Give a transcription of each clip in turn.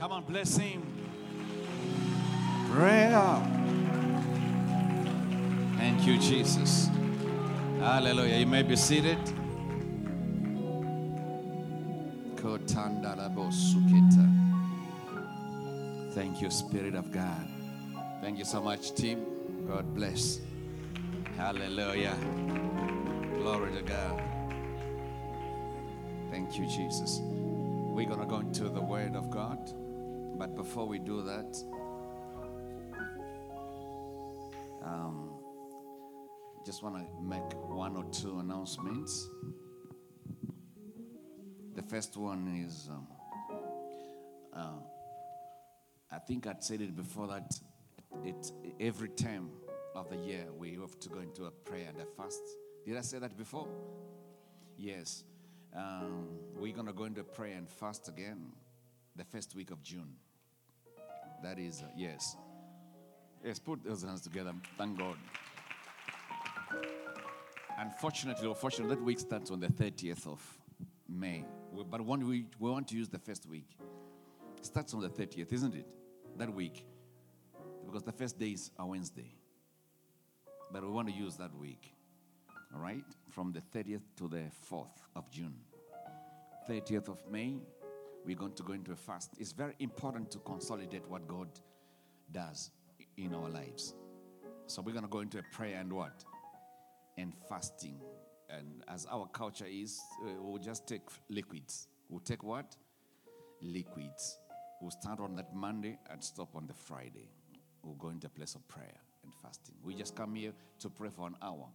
Come on, bless him. Prayer. Thank you, Jesus. Hallelujah. You may be seated. Thank you, Spirit of God. Thank you so much, team. God bless. Hallelujah. Glory to God. Thank you, Jesus. We're going to go into the Word of God. But before we do that, um, just want to make one or two announcements. The first one is um, uh, I think I'd said it before that it, every time of the year we have to go into a prayer and a fast. Did I say that before? Yes. Um, we're going to go into prayer and fast again the first week of June. That is, uh, yes. Yes, put those hands together. Thank God. Unfortunately, or fortunately, that week starts on the 30th of May. But one we, we want to use the first week. It starts on the 30th, isn't it? That week. Because the first day is a Wednesday. But we want to use that week. All right? From the 30th to the 4th of June. 30th of May, we're going to go into a fast. It's very important to consolidate what God does in our lives. So we're going to go into a prayer and what? And fasting. And as our culture is, uh, we'll just take liquids. We'll take what? Liquids. We'll start on that Monday and stop on the Friday. We'll go into a place of prayer and fasting. We just come here to pray for an hour.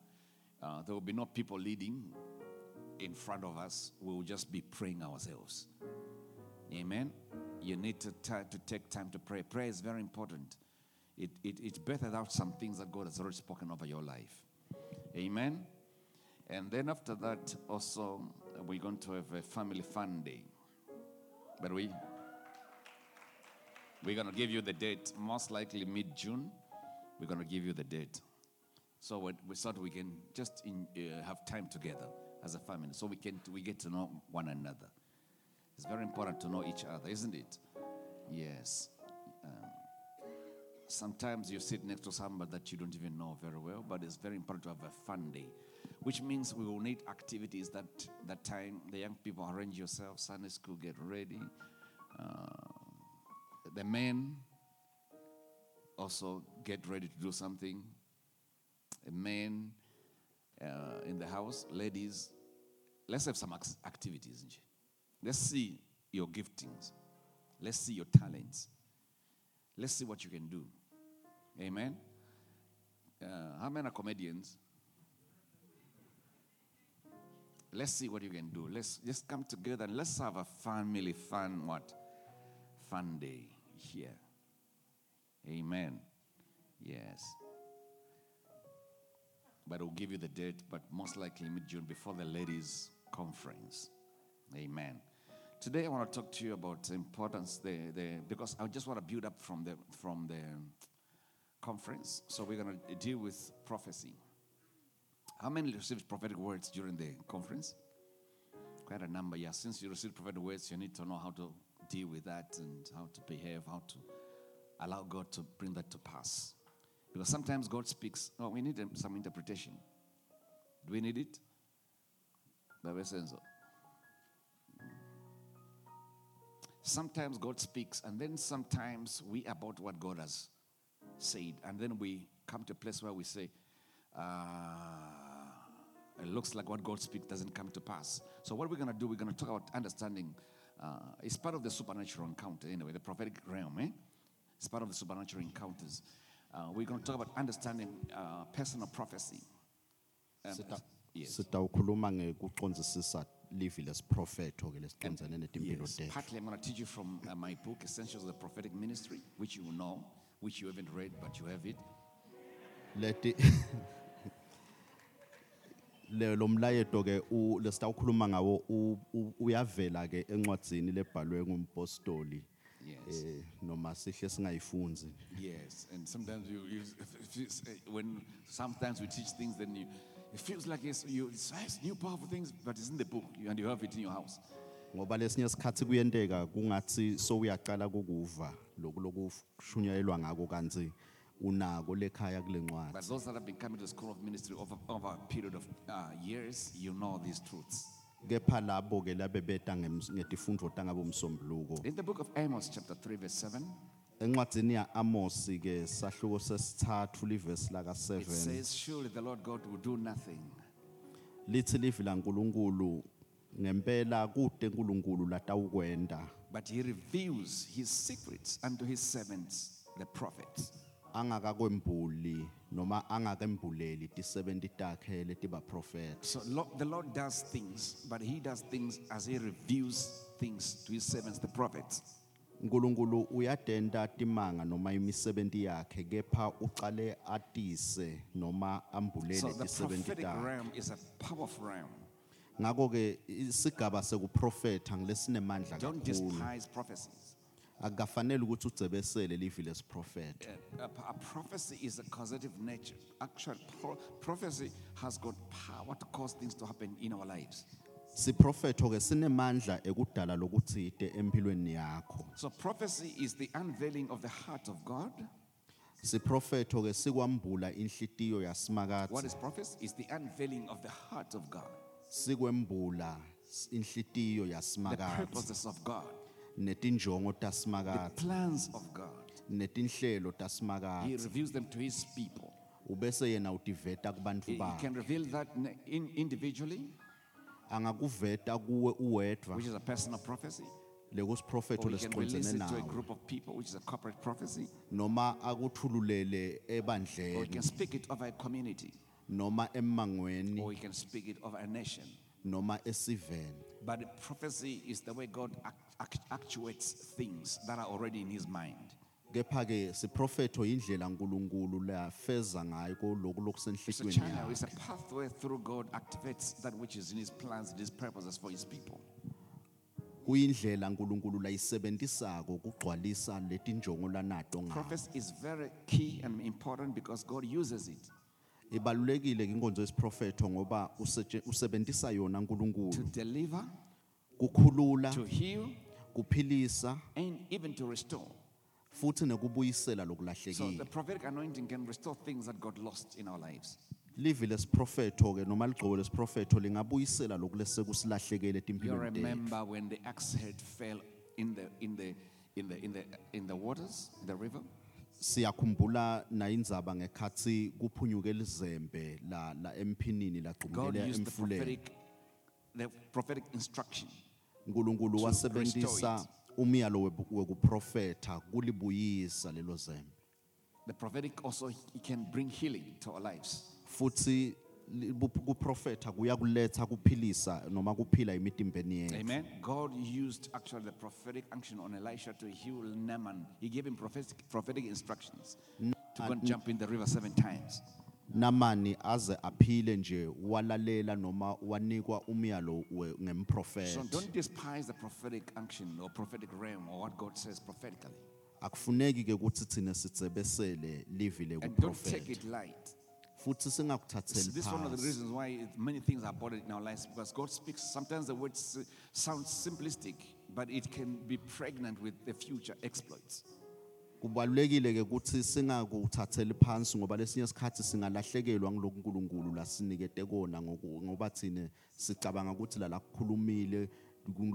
Uh, there will be no people leading in front of us. We will just be praying ourselves. Amen. You need to, ti- to take time to pray. Prayer is very important. It, it, it betters out some things that God has already spoken over your life. Amen. And then after that, also, we're going to have a family fun day. But we, we're going to give you the date, most likely mid June. We're going to give you the date. So we, we we can just in, uh, have time together as a family so we can we get to know one another. It's very important to know each other, isn't it? Yes. Um, sometimes you sit next to somebody that you don't even know very well, but it's very important to have a fun day, which means we will need activities that that time. The young people arrange yourself, Sunday school, get ready. Uh, the men also get ready to do something. A man uh, in the house, ladies, let's have some ac- activities. Let's see your giftings. Let's see your talents. Let's see what you can do. Amen. Uh, how many are comedians? Let's see what you can do. Let's just come together and let's have a family fun what? Fun day here. Amen. Yes. But we'll give you the date, but most likely mid June before the ladies' conference. Amen. Today I want to talk to you about the importance the, the because I just want to build up from the from the conference. So we're gonna deal with prophecy. How many received prophetic words during the conference? Quite a number, yeah. Since you received prophetic words, you need to know how to deal with that and how to behave, how to allow God to bring that to pass. Because sometimes God speaks, oh, we need um, some interpretation. Do we need it? Baba Senzo. Sometimes God speaks, and then sometimes we about what God has said, and then we come to a place where we say, ah, it looks like what God speaks doesn't come to pass. So, what we're going to do, we're going to talk about understanding. Uh, it's part of the supernatural encounter, anyway, the prophetic realm, eh? It's part of the supernatural encounters. Uh, we're going to talk about understanding uh, personal prophecy. Um, yes. Livi lesiprofetho ke lesicondzane netimpilo Yes. tethu Partly, I'm going to teach you from uh, my book, Essentials of the Prophetic Ministry, which you know, which you haven't read, but you have it. leti le lo mlayeto ke u- lesitawukhuluma ngawo u- u- uyavela ke encwadzini lebhalwe ngumpostoli Yes. eh noma sihle singayifunzi Yes, and sometimes you, you if you say- when sometimes we teach things, then you, it feels like it's, you, it's new powerful things, but it's in the book and you have it in your house. ngoba lesinye isikhathi kuyenteka kungathi sowuyaqala kukuva lokhu lokushunyayelwa ngako kanti unako lekhaya kule But ncwadi those that have been coming to the school of ministry over, over a period of uh, years, you know these truths. kepha labo ke labe beta ngems- ngetifundvo tangabo msombuluko In the book of Amos, chapter 3, verse 7, encwadzini ya Amos ke sahluko sesithathu livesi laka it 7 says, Surely the Lord God will do nothing. lithi livi laNkulunkulu ngempela kude uNkulunkulu latawukwenda But he reveals his secrets unto his servants, the prophets. angakakwembuli noma angakembuleli tisebenti takhe letiba prophet So lo- the Lord does things, but he does things as he reveals things to his servants, the prophets. uNkulunkulu uyadenda timanga noma imisebenti yakhe kepha uqale atise noma So ambulele the tisebenti prophetic takhe realm is a powerful realm. ngako ke isigaba sekuprofetha ngilesinemandla Don't kakhulu despise prophecies. akufanele ukuthi ucebesele livi lesiprofetha A, a- a prophecy is a causative nature. Actually, pro- prophecy has got power to cause things to happen in our lives. Siprofetho ke sinemandla ekudala lokutsite empilweni yakho. So prophecy is the unveiling of the heart of God. siprofetho ke sikwambula inhlitiyo What yasimakatsi is prophecy? Is the unveiling of the heart of God, sikwembula inhlitiyo the yasimakatsi purposes of God, netinjongo the tasimakatsi plans of God. netinhlelo He tasimakatsi reveals them to his people. ubese yena utiveta kubantfu He he bakhe. can reveal that in, in- individually, angakuveta kuwe uwedwa which is a personal prophecy, lekusiprofetho or he can release it to a nawe group of people, which is a corporate prophecy, noma akuthululele or ebandleni can speak it over a community, noma emmangweni or he can speak it over a nation. noma esiveni But prophecy is the way God act, act- actuates things that are already in his mind. Kepha ke siprofetho indlela uNkulunkulu lafeza ngayo lokhu It's a lokusenhlizweni channel, it's yakhe a pathway through God activates that which is in his plans, and his purposes for his people. kuyindlela uNkulunkulu layisebenzisako kugcwalisa letinjongo lanato ngayo Prophecy is very key and important because God uses it ibalulekile ke inkonzo yesiprofetho ngoba useje- usebenzisa yona to uNkulunkulu deliver, kukhulula to heal, kuphilisa and even to restore. Futhi nekubuyisela So the lokulahlekile prophetic anointing can restore things that got lost in our lives. livi lesiprofetho ke noma ligcobo lesiprofetho lingabuyisela lokhu lesekusilahlekele You etimpilweni tethu remember when the axe head fell in the in the in the in the in the waters, the river. siyakhumbula nayindzaba ngekhatsi kuphunyuke lizembe la la emphinini God lagqumukela used the emfuleni prophetic the prophetic instruction uNkulunkulu to wasebenzisa restore umyalo webu- wekuprofetha kulibuyisa lelo zembe The prophetic also can bring healing to our lives. futhi li- bu- kuprofetha kuyakuletha kuphilisa noma kuphila emitimbeni yethu Amen. God used actually the prophetic action on Elisha to heal Naaman. He gave him prophetic, prophetic instructions to go and jump in the river seven times. Namani aze aphile nje walalela noma wanikwa umyalo we- So ngemprofeti don't despise the prophetic action or prophetic realm or what God says prophetically. akufuneki ke ukuthi thina sitsebesele livi And don't take lekuprofeta it light. futhi This singakuthatheli this is one of the phansi reasons why it- many things are bothered in our lives because God speaks. Sometimes the words uh, sound simplistic, but it can be pregnant with the future exploits. Kubalulekile ke ukuthi singakuthatheli phansi ngoba lesinye isikhathi singalahlekelwa ngiloku uNkulunkulu lasinikete kona ngoba thina sicabanga ukuthi la lakukhulumile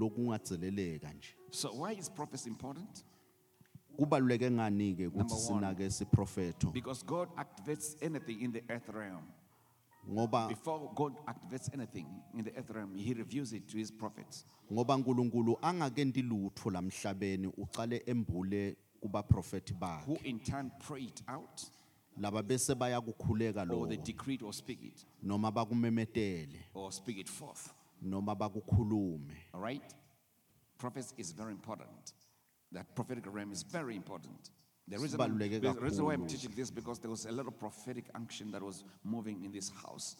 lokungadzeleleka nje So why is prophecy important? kubaluleke ngani ke Number ukuthi sinake siprofetho Because God activates anything in the earth realm. ngoba Before God activates anything in the earth realm, He reveals it to His prophets. ngoba uNkulunkulu angakenti lutho lamhlabeni ucale embule Who bakhe in turn pray it out, laba bese bayakukhuleka or they lokho decree it or speak it, noma bakumemetele or speak it forth. noma bakukhulume All right? Prophecy is very important. That prophetic realm is very important. The reason, Sibaluleke the reason why I'm kakhulu. teaching this because there was a lot of prophetic action that was moving in this house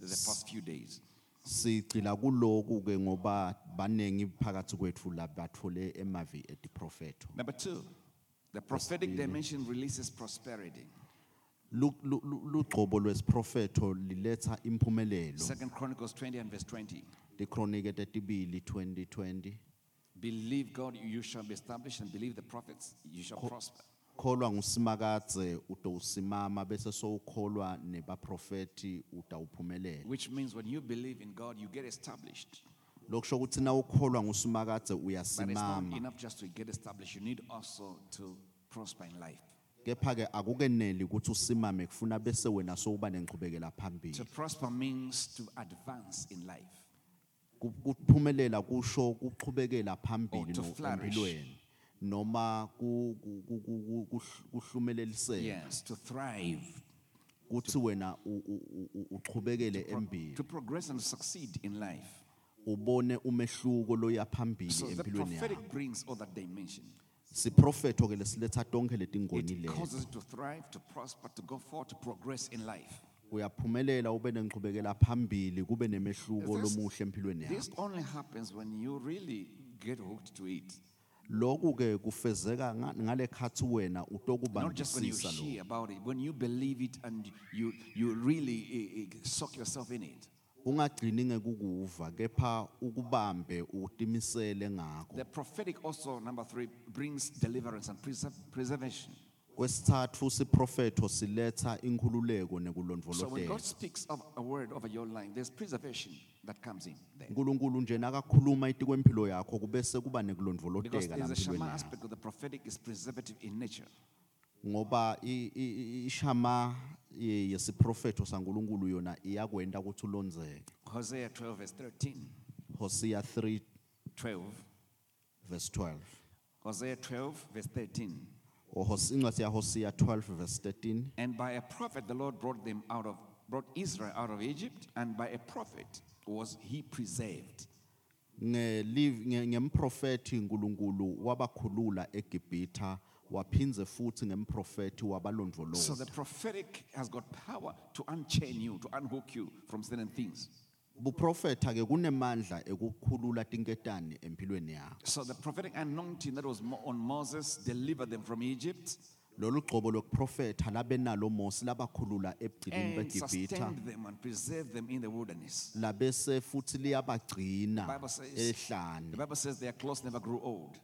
the past few days. sigcila kuloku ke ngoba baningi phakathi kwethu labathole emavi etiprofeto Number two, the prophetic dimension releases prosperity. Lu- lu- lu- lugcobo lwesiprofetho liletha impumelelo Second Chronicles 20 and verse 20. tikronike tetibili 2020 Believe God, you shall be established, and believe the prophets, you shall prosper. kholwa ngusimakadze bese sowukholwa nebaprofeti utawuphumelela Which means when you believe in God, you get established. Lokusho ukuthi na ukholwa ngusimakadze But it's not uyasimama enough just to get established. You need also to prosper in life. kepha-ke akukeneli ukuthi usimame kufuna bese wena sowuba nenqubekela To phambili prosper means to advance in life. Ku- kuphumelela kusho kuqhubekela phambili Or to no- flourish. empilweni noma ku- ku- ku- ku- ku- kuhlumeleliseka Yes, to thrive, kuthi wena u- u- u- uqhubekele embili to progress and succeed in life. Ubone umehluko loya phambili So the empilweni yakho prophetic brings all that dimension. siprofetho ke lesiletha tonke letingoni It leto causes you to thrive, to prosper, to go forward, to progress in life. uyaphumelela ube nenqubekela phambili kube nemehluko This- lomuhle empilweni This yakho only happens when you really get hooked to it. lokhu ke kufezeka nga- ngale khathi wena Not just when you utokubambisisa lo hear about it, when you believe it and you, you really eh, eh, soak yourself in it. Ungagcini ngekukuva kepha ukubambe utimisele ngakho The prophetic also, number three, brings deliverance and preserv- preservation. kwesithathu siprofetho siletha inkhululeko So when nekulondvolotela God speaks of a word over your life, there's preservation that comes in there. unkulunkulu nje nakakhuluma iti kwempilo yakho kubese kuba Because nekulondvoloteka there's a lampilweni Shema yakho aspect of the prophetic is preservative in nature. ngoba i- i- i- ishama ye- yesiprofetho sankulunkulu yona iyakwenta ukuthi ulondzeke Hosea 12, verse 13. hosea 3 12. verse 12 Hosea 12, verse 13. or Hos- incwadi yahosea 12 verse 13 And by a prophet the Lord brought them out of brought Israel out of Egypt, and by a prophet was he preserved. Ngeliv- nge- ngemprofethi nkulunkulu wabakhulula egibhitha waphindze futhi ngemprofethi So wabalondvoloza the prophetic has got power to unchain you, to unhook you from certain things. buprofetha ke kunemandla ekukhulula tinketane empilweni yakho So the prophetic anointing that was mo- on Moses delivered them from Egypt lolu gcobo lokuprofetha labenalo mosi labakhulula ebugcinini and begibhitha sustained them and preserved them in the wilderness. labese futhi liyabagcina The Bible says, ehlane the Bible says their clothes never grew old.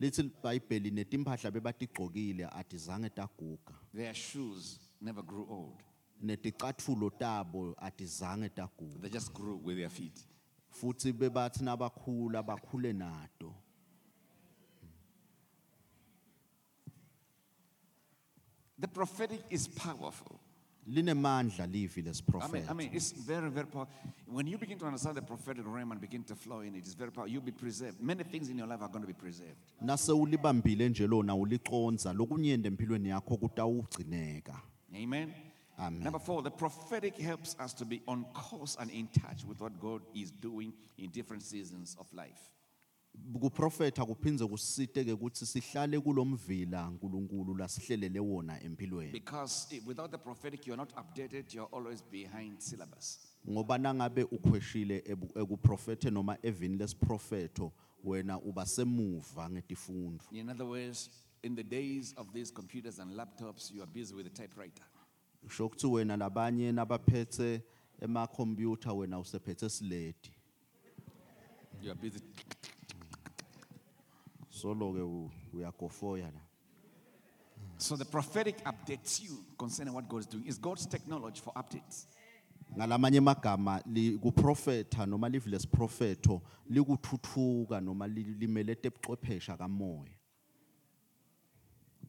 Lithi ibhayibheli netimpahla bebatigqokile atizange taguga Their shoes never grew old. neticatfulo tabo atizange taguga They just grew with their feet. futhi bebathi nabakhula bakhule nato The prophetic is powerful. Linemandla livi I mean, I mean, it's very, very powerful. When you begin to understand the prophetic realm and begin to flow in it, it's very powerful. You'll be preserved. Many things in your life are going to be preserved. nase ulibambile nje lona uliconza lokunyenda empilweni yakho kutawugcineka Amen. Amen. Number four, the prophetic helps us to be on course and in touch with what God is doing in different seasons of life. Kuprofetha kuphindze kusite ke ukuthi sihlale kulomvila nkulunkulu lasihlelele wona empilweni Because i- without the prophetic, you're not updated, you're always behind syllabus. ngoba nangabe ukhweshile ebu- ekuprofethe noma evini lesiprofetho wena uba semuva ngetifundvo In other words, in the days of these computers and laptops, you are busy with the typewriter. kusho ukuthi wena labanye nabaphethe emakhompyutha wena usephethe siledi You are busy. Solo ke u- uyagofoya la So the prophetic updates you concerning what God is doing. It's God's technology for updates. ngalamanye amagama li- kuprofetha noma likuthuthuka noma li- limele tebuchwephesha kamoya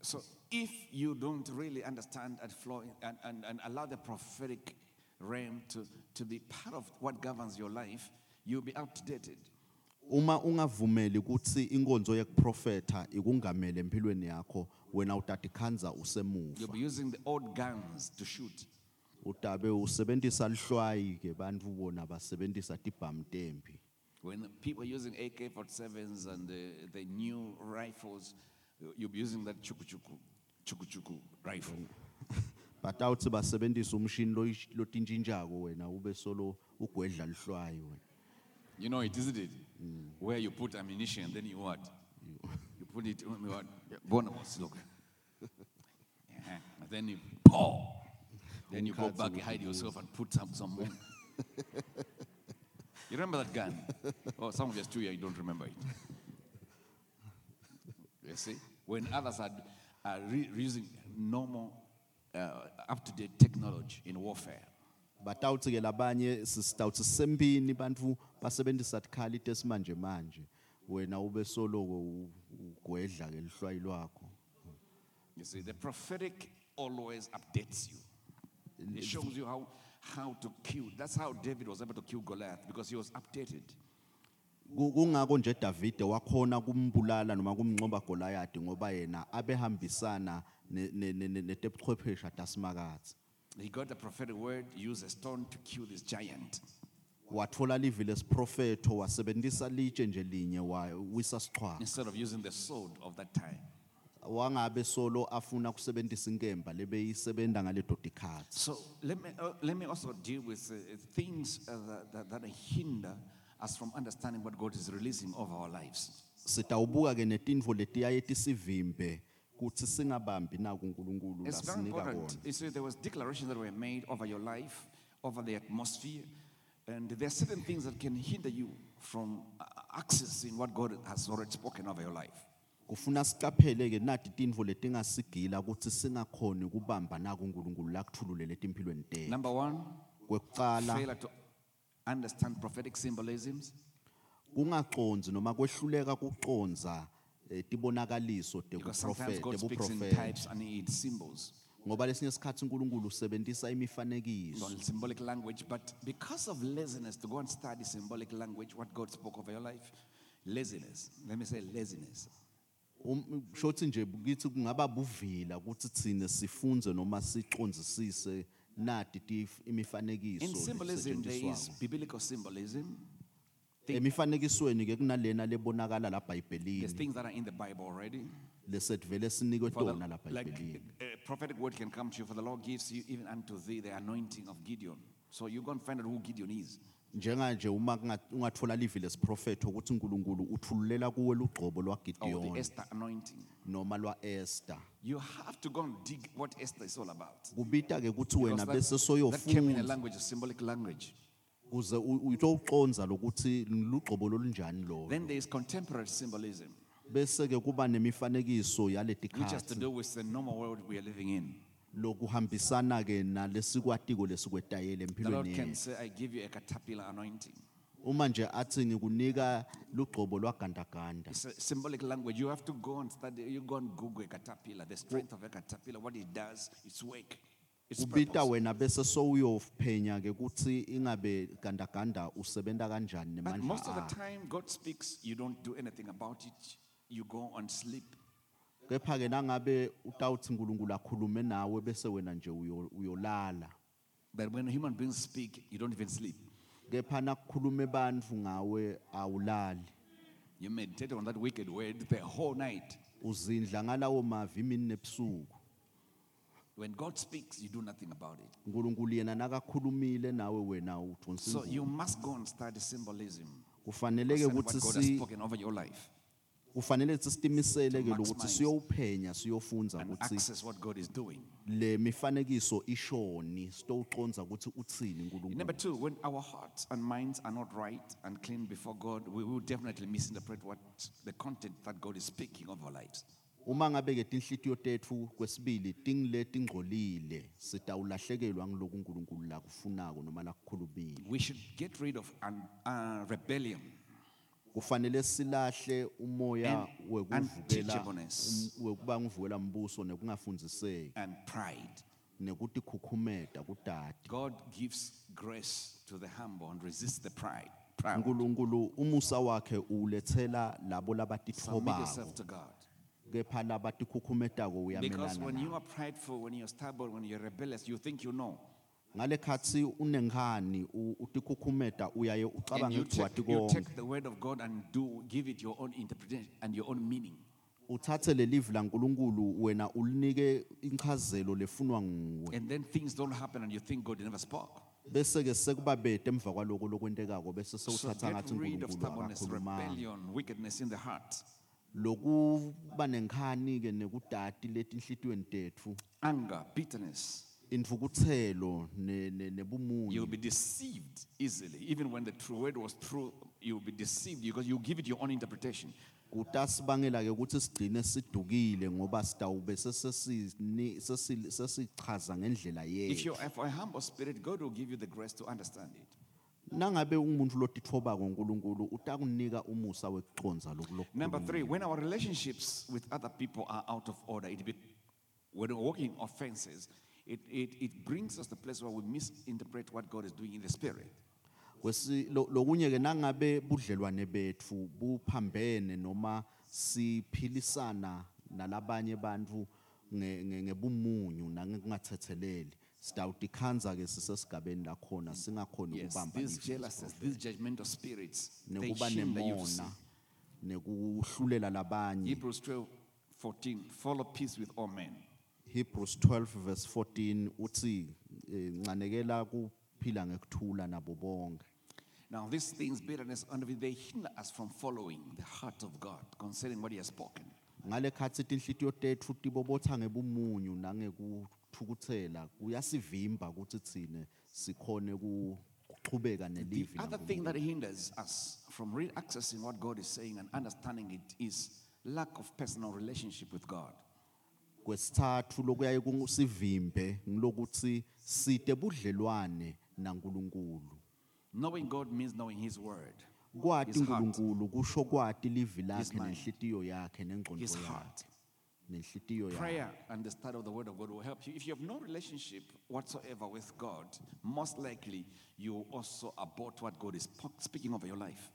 So if you don't really understand and flow in, and, and, and allow the prophetic realm to, to be part of what governs your life, you'll be outdated. Uma ungavumeli ukuthi inkonzo yekuprofetha ikungamele empilweni yakho wena utatikhanza You'll usemuva be using the old guns to shoot. utabe usebentisa lihlwayi ke bantfu bona basebentisa tibhamtempi When the people are using AK 47s and the, the new rifles, you'll be using that chukuchuku, chukuchuku rifle. batawutsi basebentisa umshini loyish- lotintshintshako wena ube solo ugwedla lihlwayi wena You know it, isn't it? Where you put ammunition, then you what? You put it on what? Bonus, look. Yeah, and then you pour. Then you go back, ukuthi hide yourself, and put some, some more. you remember that gun? Oh, some of us too, you don't remember it. You see? When others are, are re- using normal, uh, up to date technology in warfare. Batawuthi ke labanye sisitawuthi sisempini bantfu basebentisa tikhalite esimanje manje wena ube soloko u- ugwedla ke lihlwayi lwakho You see, the prophetic always updates you. It shows you how, how to kill. That's how David was able to kill Goliath because he was updated. Ku- kungako nje Davide wakhona kumbulala noma kumnqoba Goliath ngoba yena abehambisana ne- ne- ne- ne- netebuchwephesha tasimakatsi He got the prophetic word, use a stone to kill this giant. wathola livi lesiprofetho wasebentisa litshe nje linye wawisa sichwala Instead of using the sword of that time. wangabe solo afuna kusebentisa inkemba lebeyisebenta ngaledo tikhatsi So let me, uh, let me also deal with uh, things uh, that, that, that hinder us from understanding what God is releasing over our lives. sitawubuka ke netintfo letiyaye tisivimbe kutsi singabambi naku uNkulunkulu It's very lasinika important. kona You see, there was declarations that were made over your life, over the atmosphere, and there are certain things that can hinder you from uh, accessing what God has already spoken over your life. kufuna sicaphele ke nati tintfo letingasigila kutsi singakhoni kubamba naku uNkulunkulu lakuthululele tethu Number one, kwekucala failure to understand prophetic symbolisms. noma kwehluleka kuconza eh, tibonakaliso Because sometimes God speaks in types and in symbols, ngoba lesinye isikhathi uNkulunkulu usebentisa imifanekiso not symbolic language. But because of laziness to go and study symbolic language, what God spoke over your life, laziness. Let me say laziness. Um- shothi nje kithi kungaba buvila ukuthi thina sifunze noma siqonzisise nati tif- imifanekiso In symbolism, there is lesetshenziswako. biblical symbolism. Emifanekisweni ke kunalena lebonakala la There's bhayibhelini things that are in the Bible already. sinikwe For the- tona la like bhayibhelini a prophetic word can come to you, for the Lord gives you even unto thee the anointing of Gideon. So you go and find out who Gideon is. njenganje uma kunga- ungatfola livi lesiprofetho ukuthi uNkulunkulu uthululela kuwe lugcobo Or oh, the lwaGideon Esther anointing. noma lwaEsther You have to go and dig what Esther is all about. kubita ke ukuthi wena Because bese that, that came in a soyofunda language, a symbolic language. Kuze u- utowuconza lokuthi lugcobo lolunjani lo Then there is contemporary symbolism, bese ke kuba nemifanekiso which has to yaletikhatsi do with the normal world we are living in. lokuhambisana ke nalesikwatiko lesikwetayele The Lord empilweni can yethu say, I give you a caterpillar anointing. uma nje athi ngikunika lugcobo lwagandaganda It's a symbolic language. You have to go and study. You go and Google a caterpillar, the strength of a caterpillar, what it does, its work, its ubita purpose. wena bese sowuyophenya ke kuthi ingabe gandaganda usebenta kanjani But most of nemandla the time, God speaks, you don't do anything about it. You go and sleep. kepha ke nangabe utawuthi uNkulunkulu akhulume nawe bese wena nje uyo- uyolala But when human beings speak, you don't even sleep. kepha nakukhulume bantfu ngawe awulali You meditate on that wicked word the whole night. uzindla ngalawo mavi imini nebusuku When God speaks, you do nothing about it. uNkulunkulu yena nakakhulumile nawe wena uthonsa So you must go and study symbolism. kufanele ke Concerning what God has si spoken over your life kufanele ukuthi sitimisele ke To lokuthi maximize siyofunza and ukuthi access what God is doing. le mifanekiso ishoni sitowuconza ukuthi uthini uNkulunkulu Number two, when our hearts and minds are not right and clean before God, we will definitely misinterpret what the content that God is speaking of our lives. Uma ngabe ke tinhlitiyo tethu kwesibili tingile tingcolile sitawulahlekelwa ngiloku uNkulunkulu lakufunako noma lakukhulumile We should get rid of an, uh, rebellion kufanele silahle umoya And wekuvukela unteachableness. um, wekuba ngivukela mbuso nekungafundziseki and pride. nekutikhukhumeta kutati God gives grace to the humble and resists the pride. Proud. uNkulunkulu umusa wakhe ulethela labo Submit yourself to God. Kepha Because when you are prideful, when you're stubborn, when you're rebellious, you think you know. ngale khatsi unenkhani u- utikhukhumeta uyaye And ucabange you take, you konke take the word of God and do give it your own interpretation and your own meaning. uthathe laNkulunkulu wena ulinike inchazelo lefunwa nguwe And then things don't happen and you think God never spoke. bese ke sekuba bete emva kwaloko lokwentekako bese So sewuthatha get ngathi rid of uNkulunkulu stubbornness, akakhulumanga rebellion, wickedness in the heart, lokuba nenkhani ke nekudati letinhlitiyweni tetfu anger, bitterness, invukuthelo ne- ne- nebumunyu You'll be deceived easily. Even when the true word was true, you'll be deceived because you give it your own interpretation. kutasibangela ke ukuthi sigcine sidukile ngoba sitawube sesesini- sesi- sesichaza ngendlela If yethu you're for a humble spirit, God will give you the grace to understand it. Nangabe ungumuntu lotitfobako uNkulunkulu utakunika umusa wekuconza Number three, when our relationships with other people are out of order, it be, when we're walking offenses, it, it, it brings us to the place where we misinterpret what God is doing in the spirit. Kwesi lo- lokunye ke nangabe budlelwane bethu buphambene noma siphilisana nalabanye bantu nge- nge- ngebumunyu nangokungathetheleli sitawutikhanza ke sisesigabeni lakhona singakhoni Yes, ukubamba these jealousies, these judgmental spirits, they nekuba hinder you to nemona nekuhlulela labanye. Hebrews 12, 14, follow peace with all men. Hebrews 12 verse 14 uthi eh, ncanekela kuphila ngekuthula nabo bonke. Now, these things, bitterness, envy, they hinder us from following the heart of God concerning what He has spoken. ngale khathi tinhlitiyo tethu tibobotha ngebumunyu nangekuthukuthela kuyasivimba ukuthi thine sikhone kuchubeka The nelivi other thing that hinders us from re- accessing what God is saying and understanding it is lack of personal relationship with God. kwesithathu lokuyaye kusivimbe ngilokuthi site budlelwane naNkulunkulu Knowing God means knowing His word, kwati His heart. uNkulunkulu kusho kwati livi lakhe mind. nenhlitiyo yakhe nengqondo His yakhe heart. Nenhlitiyo Prayer and the study of the word of God will help you. If you have no relationship whatsoever with God, most likely you will also abort what God is po- speaking over your life.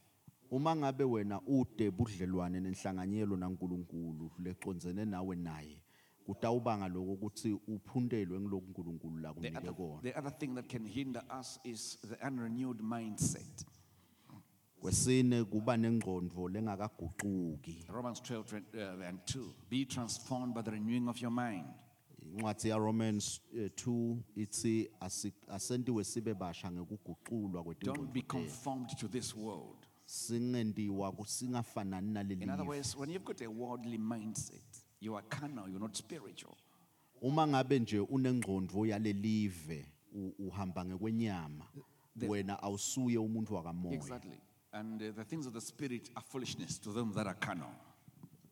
uma ngabe wena ude budlelwane nenhlanganyelo naNkulunkulu leconzene nawe naye kutawubanga lokho ukuthi uphundelwe ngiloku uNkulunkulu la The kunike other, kona the other thing that can hinder us is the unrenewed mindset. Kwesine kuba nengqondo lengakaguquki Romans 12 20, uh, and 2. Be transformed by the renewing of your mind. incwadi ya Romans eh, 2 ithi asi- asentiwe sibe basha ngekuguqulwa Don't kwetingqondo be tethu. conformed to this world. singendiwa kusingafanani naleli In other live. words, when you've got a worldly mindset, you are carnal, you're not spiritual. uma ngabe nje unengqondo yalelive u- uhamba ngekwenyama wena awusuye umuntu wakamoya Exactly. And uh, the things of the spirit are foolishness to them that are carnal.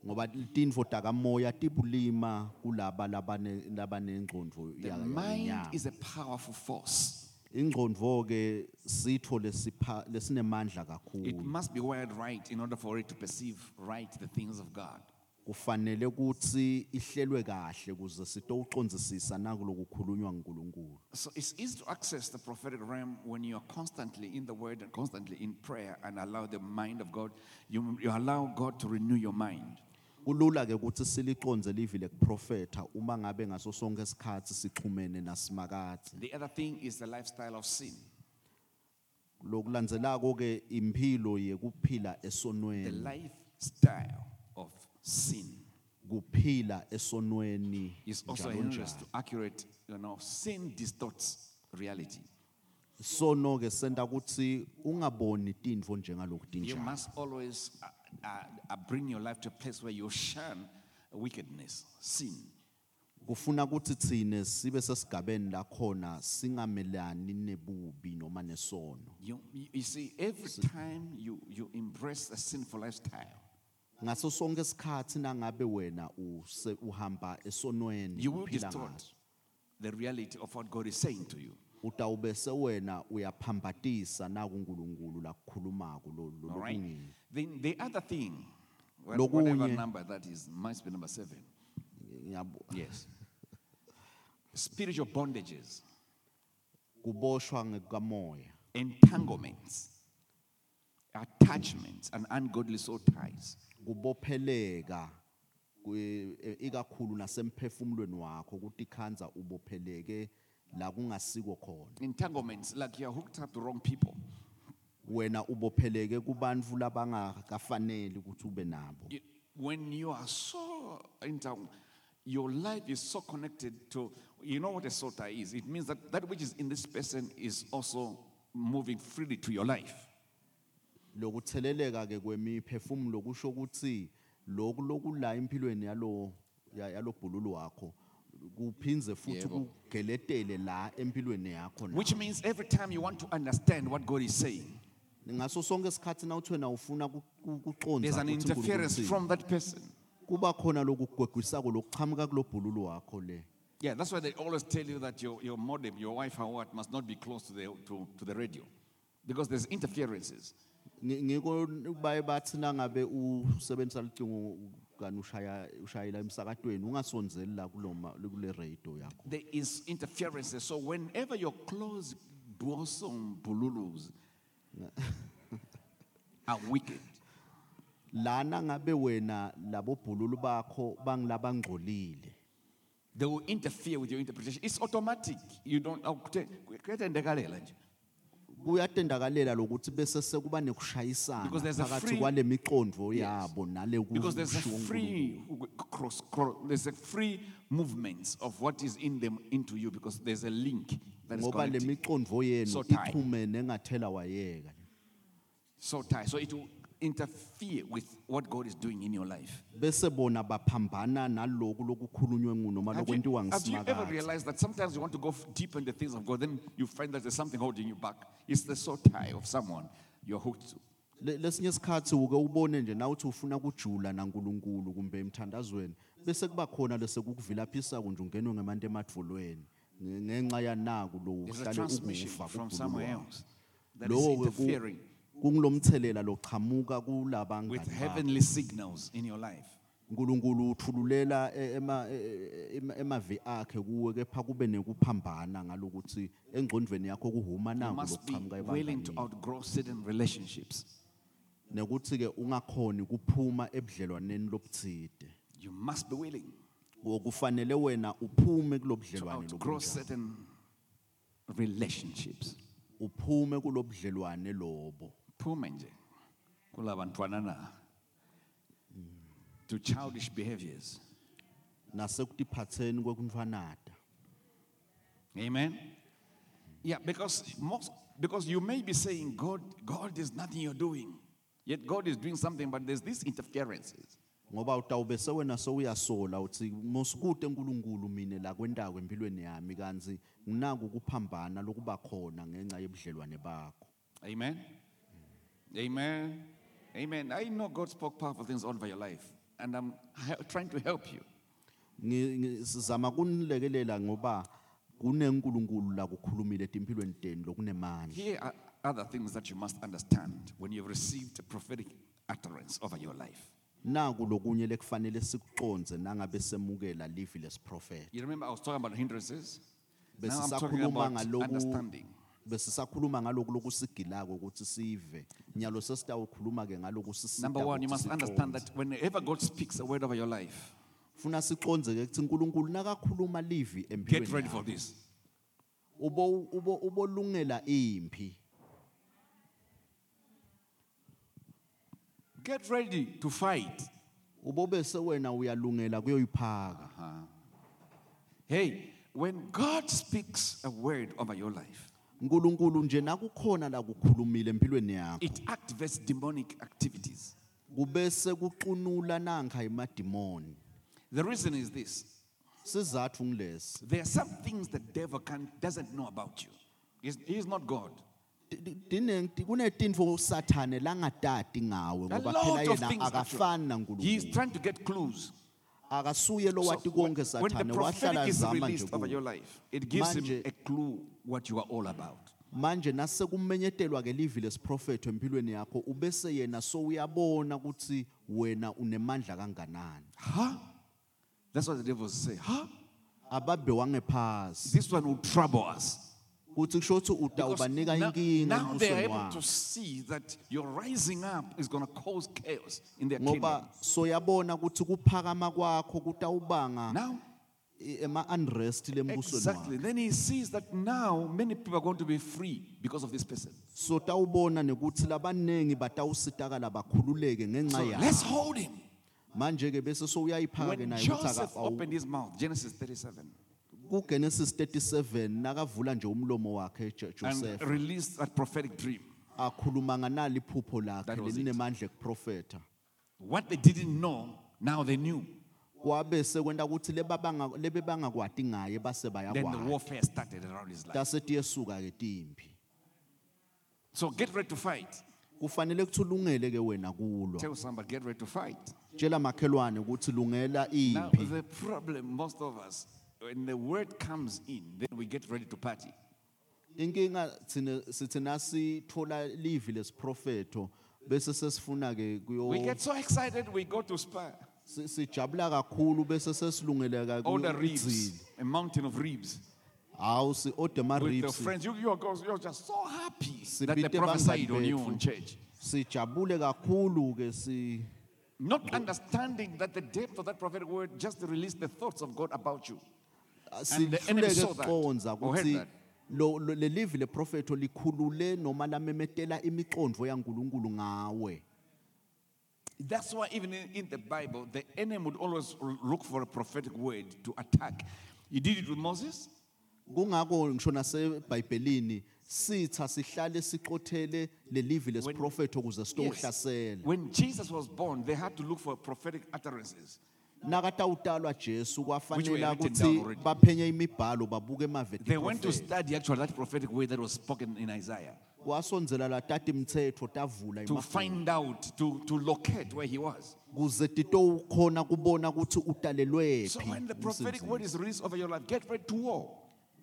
ngoba tintfo takamoya tibulima kulaba labane labanengqondo The ya- mind yenyama is a powerful force. ingqondo ke sitho lesipha lesinemandla It kakhulu must be wired right in order for it to perceive right the things of God. Kufanele ukuthi ihlelwe kahle kuze sitowucondzisisa nakulokukhulunywa nguNkulunkulu So it's easy to access the prophetic realm when you are constantly in the word and constantly in prayer and allow the mind of God, you, you allow God to renew your mind. kulula ke ukuthi siliconze livi lekuprofetha uma ngabe ngaso sonke isikhathi sixhumene nasimakatsi The other thing is the lifestyle of sin. lokulandzelako ke impilo yekuphila The esonweni lifestyle of sin kuphila esonweni is also njalo njalo accurate, you know, sin distorts reality. sono ke senta ukuthi ungaboni tintfo njengalokhu You tinjalo must always uh, uh, uh, bring your life to a place where you shun wickedness, sin. kufuna ukuthi thine sibe sesigabeni lakhona singamelani nebubi noma nesono You, you you see, every time you, you embrace a sinful lifestyle, ngaso sonke isikhathi nangabe wena use- uhamba esonweni you will uphila distort ngaso the reality of what God is saying to you. utawube sewena uyaphambatisa nakuNkulunkulu lakukhulumako lo lo- All right? Then the other thing, Lokunye- whatever number that is, must be number seven. Ngiyabo- Yes. Spiritual bondages, kuboshwa ngekamoya entanglements, attachments, and ungodly soul ties. Kubopheleka kwe- e- ikakhulu nasemphefumulweni wakho ukuthi khanza ubopheleke la kungasiko khona Entanglements, like you're hooked up to wrong people. wena ubopheleke kubantu labangakafaneli ukuthi ube nabo You- When you are so into your life is so connected to, you know what a soul tie is? It means that that which is in this person is also moving freely to your life. Lokutheleleka ke kwemiphefumulo kusho ukuthi lokhu lokula empilweni yalo ya- yalo bhululu wakho kuphinze futhi Yebo. kugeletele la empilweni yakho na Which means every time you want to understand what God is saying, ngaso sonke isikhathi na uthi wena ufuna ku- ku- kuconza there's an ukuthi uNkulunkulu interference uthini, from that person. kuba khona lokugwegwisako lokuchamuka kulobhululo wakho le Yeah, that's why they always tell you that your, your modem, your Wi-Fi, what must not be close to the to, to the radio, because there's interferences. Ngi- ngiko baye bathi nangabe usebenzisa licingo kanti ushaya ushayela emsakatweni la kuloma kule radio yakho There is interferences. So whenever your close bosom bululus are wicked, lana ngabe wena labo bhululu bakho bangilabangcolile they will interfere with your interpretation. It's automatic. You don't. kuyatendekalela nje. Kuyatendakalela lokuthi bese sekuba nekushayisana Because there's a phakathi free- kwale miqondo yabo nale Because there's a kushiwo uNkulunkulu. free cross, cross, there's a free movements of what is in them into you because there's a link that is ngoba le connected. miqondo yenu So tight. ixhumene engathela wayeka So tight. So it will interfere with what God is doing in your life. bese bona baphambana naloku lokukhulunywe ngu Have you, lokwentiwa have you ever realized that sometimes you want to go f- deep in the things of God, then you find that there's something holding you back? It's the soul tie of someone you're hooked to. Le- lesinye isikhathi uke ubone nje na uthi ufuna kujula naNkulunkulu kumbe emthandazweni bese kuba khona lese kukuvilaphisa kunje ungenwe ngemanti emadvolweni nge- ngenxa yanaku lo There's a uhlale transmission from somewhere else that is ku- interfering kungilomthelela lochamuka kulaba with heavenly signals in your life. uNkulunkulu uthululela e- ema e- ema- emavi akhe kuwe kepha kube nekuphambana ngalokuthi engqondweni yakho kuhuma You nangu must be lokuchamuka willing to ebanganini outgrow certain relationships. nekuthi ke ungakhoni kuphuma ebudlelwaneni lobuthide You must be willing okufanele wena uphume to kulobudlelwane outgrow lobunjalo. certain relationships. uphume kulobudlelwane lobo Phume nje kulabantwana na to childish behaviors. nasekutiphatheni kwekunfanata Amen. Yeah, because most because you may be saying God God is nothing you're doing. Yet God is doing something but there's these interferences. ngoba utawube sewena sewuyasola uthi mosikude uNkulunkulu mina la kwentako empilweni yami kanzi nginaku kuphambana lokuba khona ngenxa yebudlelwane bakho Amen. Amen. Amen. I know God spoke powerful things over your life, and I'm trying to help you. Ngi- ngi- kunilekelela ngoba kunenkulunkulu la kukhulumile etimpilweni tenu lokunemandla Here are other things that you must understand when you've received a prophetic utterance over your life. naku lokunye lekufanele sikuconze nangabe semukela livi lesiprofeta You remember I was talking about hindrances? Now I'm talking besisakhuluma about ngaloku understanding. Besisakhuluma ngaloku lokusigilako ukuthi sive nyalo sesitawukhuluma ke ngaloku sisita Number one, you must understand that whenever God speaks a word over your life, funa siconze ke kuthi uNkulunkulu nakakhuluma livi get ready for this. ubo ubo ubolungela impi Get ready to fight. ubobe sewena uyalungela kuyoyiphaka Hey, when God speaks a word over your life, uNkulunkulu nje nakukhona la kukhulumile empilweni yakho it activates demonic activities. kubese kuqunula nanka imadimoni The reason is this sizathu ngilesi there are some things the devil can, doesn't know about you. He's, he's not God. Dine- kunetinto usathane langatati ngawe A ngoba lot phela of yena things. akafani actually. He's naNkulunkulu trying to get clues. Akasuye lo when, konke sathane wahlala zama nje over your life, it gives him a clue what you are all about. manje nasekumenyetelwa ke livi lesiprofeto empilweni yakho ubese yena so uyabona ukuthi wena unemandla kanganani Huh? That's what the devil say. Huh? ababe wangephasi This one will trouble us. Kuthi kusho ukuthi Because utawubanika now, inkinga now they are embusweni able to wakho see that your rising up is going to cause chaos in their kingdom. ngoba soyabona ukuthi kuphakama kwakho kutawubanga Now, i- ema-unrest lembusweni exactly. wakho Then he sees that now many people are going to be free because of this person. so tawubona nekuthi labaningi batawusitakala bakhululeke ngenxa So yakho let's hold him. manje-ke bese souyayipha-ke When naye ukuthi Joseph aka- awu- opened his mouth, Genesis 37, kugenesis 37 nakavula nje umlomo wakhe Jo- and joseph released that prophetic dream, akhuluma nganali iphupho lakhe That was it. lelinemandla ekuprofetha what they didn't know, now they knew. kwabe sekwenta ukuthi lebabanga lebebangakwati ngaye base Then the bayakwati warfare started around his life. tase tiyesuka ke timpi So get ready to fight. kufanele kuthi ulungele ke wena kulwa Tell somebody, get ready to fight. tshela makhelwane ukuthi lungela Now, impi the problem, most of us, when the word comes in, then we get ready to party. inkinga thina sithi nasithola livi lesiprofeto bese sesifuna ke We get so excited, we go to Spur. sijabula kakhulu bese sesilungele All the kakhulu ribs, a mountain of ribs. hawu si order ma With your friends, you, you're, you're just so happy that Sibite they prophesied on you bethu. church. sijabule kakhulu ke si Not understanding that the depth of that prophetic word just released the thoughts of God about you. And the enemy sihluleke saw that, kuconza or oh, heard ukuthi that. lo lo- le livi likhulule noma lamemetela yaNkuluNkulu ngawe That's why even in, in the Bible, the enemy would always look for a prophetic word to attack. He did it with Moses. kungako ngisho nasebhayibhelini sitha sihlale siqothele le livi lesiprofeto ukuze Yes. sitohlasela When Jesus was born, they had to look for prophetic utterances. Nakatawutalwa Jesu Which were written ukuthi down already. baphenye imibhalo babuke They went to study actually that prophetic word that was spoken in Isaiah wasondzela latati tavula to find out, to, to locate where he was. kuze titowukhona kubona So when the prophetic word is released over your life, get ready to war.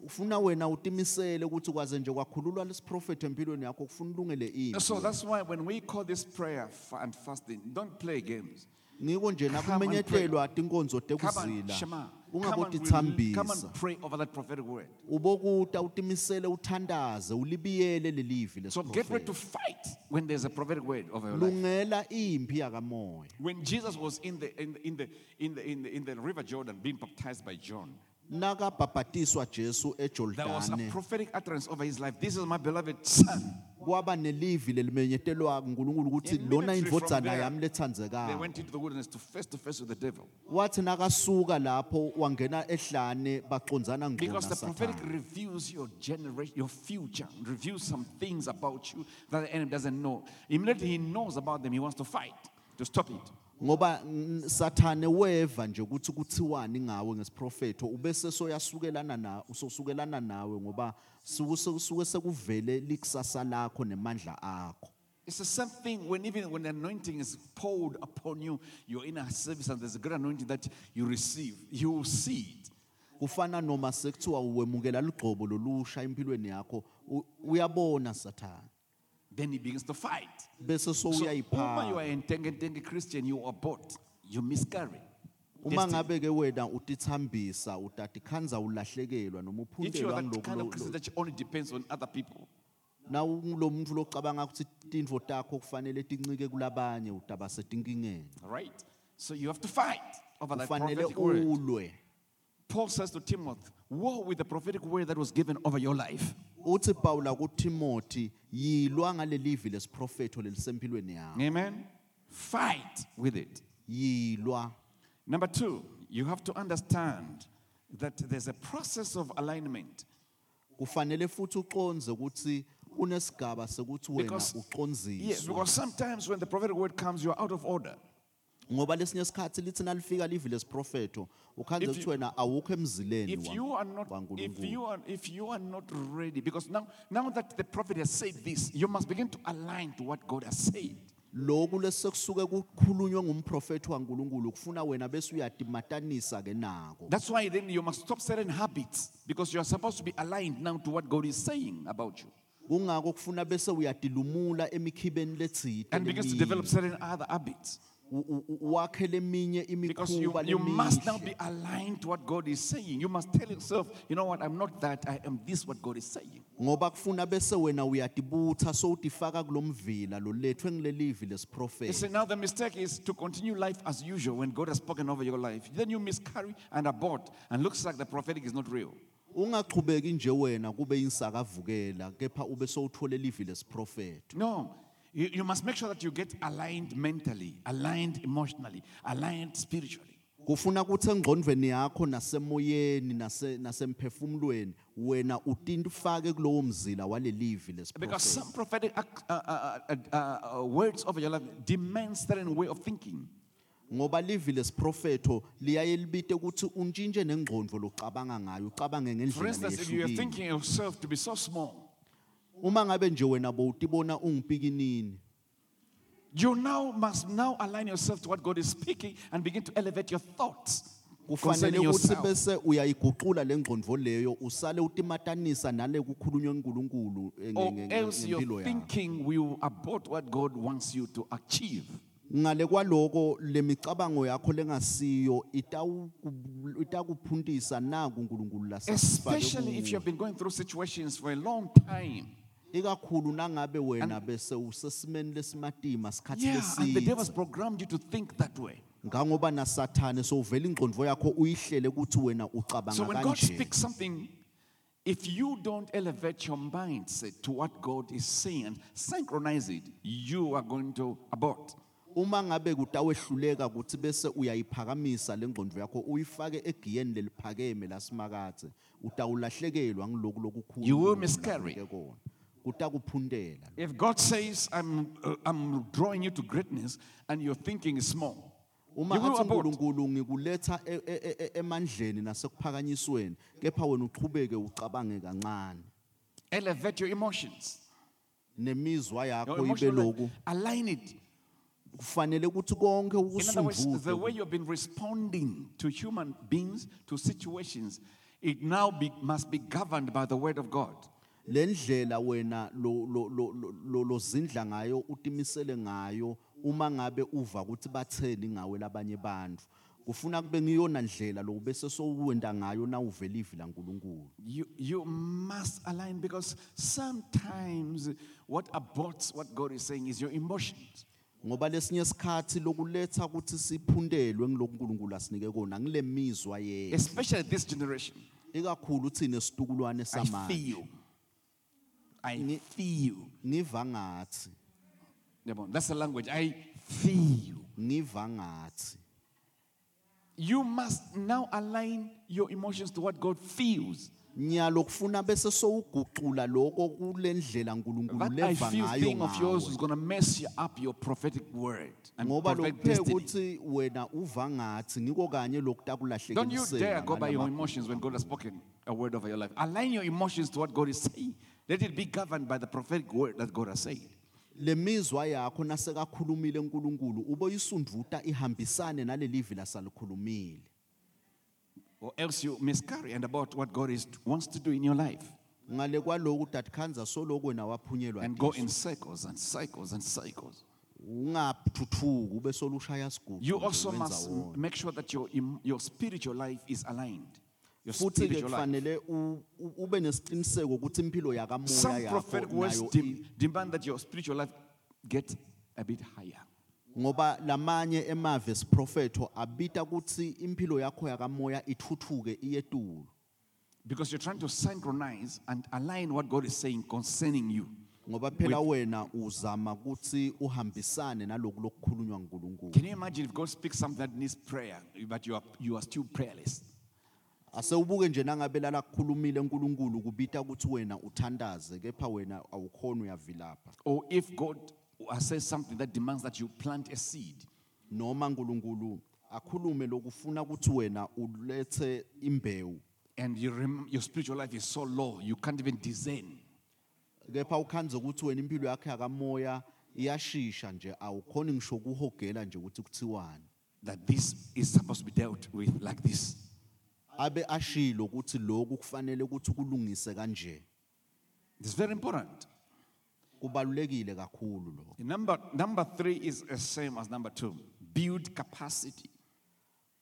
ufuna wena utimisele ukuthi kwaze nje kwakhululwa lesiprofeto empilweni yakho kufuna ulungele impi So that's why when we call this prayer fa- and fasting, don't play games. Ngiko nje Come and nakumenyetelwa tinkonzo Come on, tekuzila Shema. Come and, rel- come ungabotitsambisa and pray over that prophetic word. ubokuta utimisele uthandaze ulibiyele lelivi So get ready to fight when there's a prophetic word over your life. lungela impi yakamoya When Jesus was in the, in the, in the, in the, in the, in the river Jordan being baptized by John, nakabhabhatiswa Jesu there was a eJordani prophetic utterance over his life. This is my beloved son. kwaba nelivi lelimenyetelwa ukuthi lona from indvodzana there, yami They lethandzekayo went into the wilderness to face to face with the devil. wathi nakasuka lapho wangena ehlane baqondzana ngqo Because the prophetic naSathane reveals your generation, your future, reveals some things about you that the enemy doesn't know. Immediately he knows about them, he wants to fight to stop it. Ngoba mm, sathane weva nje ukuthi kuthiwani ngawe ngesiprofeto ubese soyasukelana na usosukelana nawe ngoba suke suke sekuvele likusasa lakho nemandla akho It's the same thing when even when the anointing is poured upon you, you're in a service and there's a great anointing that you receive, you will see it. kufana noma sekuthiwa uwemukela ligcobo lolusha empilweni yakho u- uyabona sathane Then he begins to fight. bese So, uma you are a Tenge Christian, you abort, you miscarry. uma Destiny. ngabe ke wena utithambisa utati khanza ulahlekelwa noma If you're uphuntelwa that kind of Christian that only depends on other people, na ulo muntu locabanga ukuthi tintfo takho kufanele tincike kulabanye utaba setinkingeni all right? So you have to fight over that kufanele prophetic word. ulwe Paul says to Timothy, war with the prophetic word that was given over your life. uthi Pawula kuTimothy yilwa ngalelivi lesiprofeto lelisempilweni yakho Amen? Fight with it. yilwa Number two, you have to understand that there's a process of alignment. kufanele futhi uqonze ukuthi kunesigaba sekuthi wena Because, yes, because sometimes when the prophetic word comes, you're out of order. Ngoba lesinye isikhathi lithi nalifika livi lesiprofeto ukhanze you- wena awukho emzileni If you are not, if waNkulunkulu. you are, if you are not ready, because now, now that the prophet has said this, you must begin to align to what God has said. lesekusuke kukhulunywe ngumprofethi waNkulunkulu kufuna wena bese uyatimatanisa ke nako That's why then you must stop certain habits because you are supposed to be aligned now to what God is saying about you kungako kufuna bese uyatilumula emikhibeni letsite and begins to develop certain other habits Because you, you must now be aligned to what God is saying. You must tell yourself, you know what, I'm not that, I am this, what God is saying. ngoba kufuna bese wena uyatibutha sowutifaka kulomvila lolethwe ngilelivi You see, now the mistake is to continue life as usual when God has spoken over your life. Then you miscarry and abort, and looks like the prophetic is not real. ungaqhubeki nje wena kube insakavukela kepha ube sowuthole livi lesiprofeti No. You, you must make sure that you get aligned mentally, aligned emotionally, aligned spiritually. kufuna ukuthi engqondweni yakho nasemoyeni nase- nasemphefumulweni wena utintifake kulowo mzila walelivi Because lesiprofeti some prophetic ac- uh, uh, uh, uh, uh, words over your life demand certain way of thinking. ngoba livi lesiprofetho liyaye libite ukuthi untshintshe nengqondo lokucabanga ngayo ucabange For ngendlela instance, if you are lehlukile thinking yourself to be so small, uma ngabe nje wena bowutibona ungipikinini you now must now align yourself to what God is speaking and begin to elevate your thoughts kufanele concerning ukuthi yourself. bese uyayiguqula le ngqondo leyo usale utimatanisa nale kukhulunywa uNkulunkulu eh, nge- Or nge- nge- else ngempilo your yakho thinking will abort what God wants you to achieve. ngale kwaloko lemicabango yakho lengasiyo itawu- itakuphundisa naku uNkulunkulu Especially if you lasifake have been going through situations for a long time. Ikakhulu nangabe wena bese usesimeni lesimatima sikhathi Yeah, and the devil has programmed you to think that way. ngangoba nasathane sowuvela ingqondo yakho uyihlele ukuthi wena So ucabanga when God kanje speaks something, if you don't elevate your mindset to what God is saying and synchronize it, you are going to abort. uma ngabe kutawehluleka ukuthi bese uyayiphakamisa le ngqondo yakho uyifake egiyeni leliphakeme lasimakathe utawulahlekelwa ngiloku lokukhulu You will miscarry. If God says, I'm, uh, I'm drawing you to greatness, and your thinking is small, uma athi uNkulunkulu ngikuletha emandleni nasekuphakanyisweni kepha wena uchubeke ucabange kancane Elevate your emotions. nemizwa yakho ibe loku. Align it. kufanele ukuthi konke In other words, the way you've been responding to human beings, to situations, it now be, must be governed by the word of God. Lendlela wena lo lo lo lo- lo lozindla ngayo utimisele ngayo uma ngabe uva ukuthi batheni ngawe labanye bantu kufuna kube ngiyona ndlela lo bese sowuwenda ngayo na uvela ivi laNkulunkulu You, you must align because sometimes what aborts what God is saying is your emotions. ngoba lesinye isikhathi lokuletha ukuthi siphundelwe ngiloku uNkulunkulu asinike kona ngile mizwa ye Especially this generation. ikakhulu thina situkulwane I samanje. I feel. ngiva ngathi Yabona, That's the language. I feel. ngiva ngathi You must now align your emotions to what God feels. nyalo kufuna bese sowuguqula lokho kulendlela uNkulunkulu That I leva feel ngayo thing of yours ngawe is going to mess you up your prophetic word and ngoba prophetic lokuphe destiny. ukuthi wena uva ngathi ngiko kanye Don't you dare go by your emotions when God has spoken a word over your life. Align your emotions to what God is saying. Let it be governed by the prophetic word that God has said. lemizwa yakho nasekakhulumile uNkulunkulu ihambisane nalelivi Or else you miscarry and about what God is, wants to do in your life ngale kwaloku datikhanza soloku wena waphunyelwa and go in cycles and cycles and cycles. ungathuthuki ube solushaya sigugu You nje, also wenza must wona. make sure that your, em- your spiritual life is aligned. Your futhi ke life. kufanele u- u- ube nesiqiniseko ukuthi impilo yakamoya Some yakho prophetic words nayo dem- demand that your spiritual life get a bit higher. ngoba lamanye emave esiprofetho abita ukuthi impilo yakho yakamoya ithuthuke iyetulu Because you're trying to synchronize and align what God is saying concerning you. ngoba phela wena uzama ukuthi uhambisane naloku lokukhulunywa nguNkulunkulu Can you imagine if God speaks something that needs prayer, but you are, you are still prayerless? Ase ubuke nje nangabe lala kukhulumile uNkulunkulu kubita ukuthi wena uthandaze kepha wena awukhona uyavilapha Or if God says something that demands that you plant a seed, noma uNkulunkulu akhulume lokufuna ukuthi wena ulethe imbewu and you rem- your spiritual life is so low, you can't even discern. kepha ukhanze ukuthi wena impilo yakho yakamoya iyashisha nje awukhoni ngisho kuhogela nje ukuthi kuthiwani That this is supposed to be dealt with like this. Abe ashilo ukuthi lokhu kufanele ukuthi kulungise kanje It's very important. kubalulekile kakhulu lo Number, number three is the same as number two build capacity.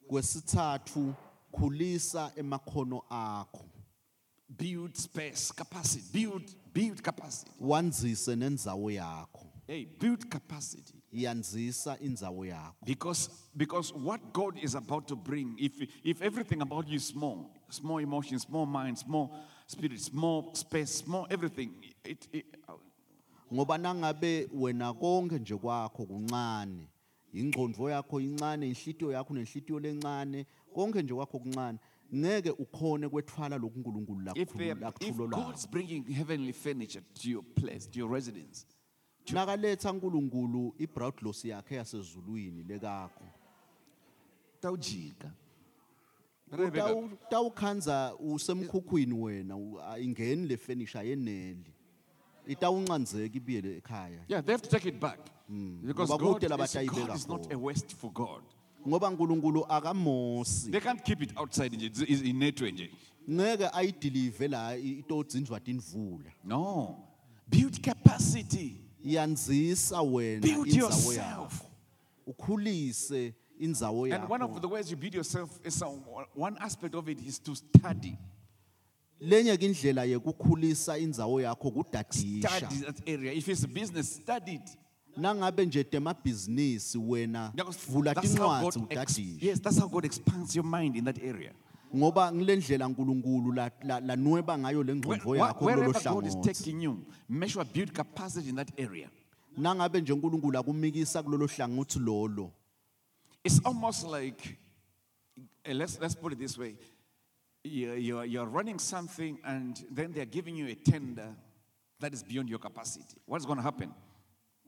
kwesithathu khulisa emakhono akho Build space, capacity. Build, build capacity. wanzise nendzawo yakho Hey, build capacity. Yanzisa indzawo yakho. Because, because what God is about to bring, if, if everything about you is small, small emotions, small minds, small spirit, small space, small everything, it, it, ngoba nangabe wena konke nje kwakho kuncane ingqondo yakho incane inhlitiyo yakho nenhlitiyo lencane konke nje kwakho kuncane ngeke ukhone kwethwala if, they, if God's bringing heavenly furniture to your place, to your residence, nakaletha uNkulunkulu ibroadloss yakhe yasezulwini lekakho. Tawujika. Rebecca, Utawu- Tawukhanza usemkhukhwini wena ayingeni le furniture yeneli. Itawuncanzeka ibiyele ekhaya. yeah they have to take it back. Because Ngoba God la is, God is not a waste for God. Ngoba uNkulunkulu akamosi. they can't keep it outside nje it's- it's in netwe nje. Ngeke ayideliver la itodzinjwa tinvula. no. Build capacity. Yanzisa wena build indzawo yourself yakho. Ukhulise indzawo and one of yakho. the ways you build yourself is some, one aspect of it is to study Lenye ke indlela yekukhulisa indzawo yakho kudadisha. study that area if it's a business study it Nangabe nje temabhizinisi wena Because vula that's how tincwadzi God ex- udadishe. yes that's how God expands your mind in that area ngoba ngilendlela la- lanweba ngayo Where- lengqondo where- yakho wherever God is taking you make sure build capacity in that area nangabe nje uNkulunkulu akumikisa kulolu hlangothi lolo It's almost like, uh, let's, let's put it this way. You're, you're, you're running something and then they're giving you a tender that is beyond your capacity. What's going to happen?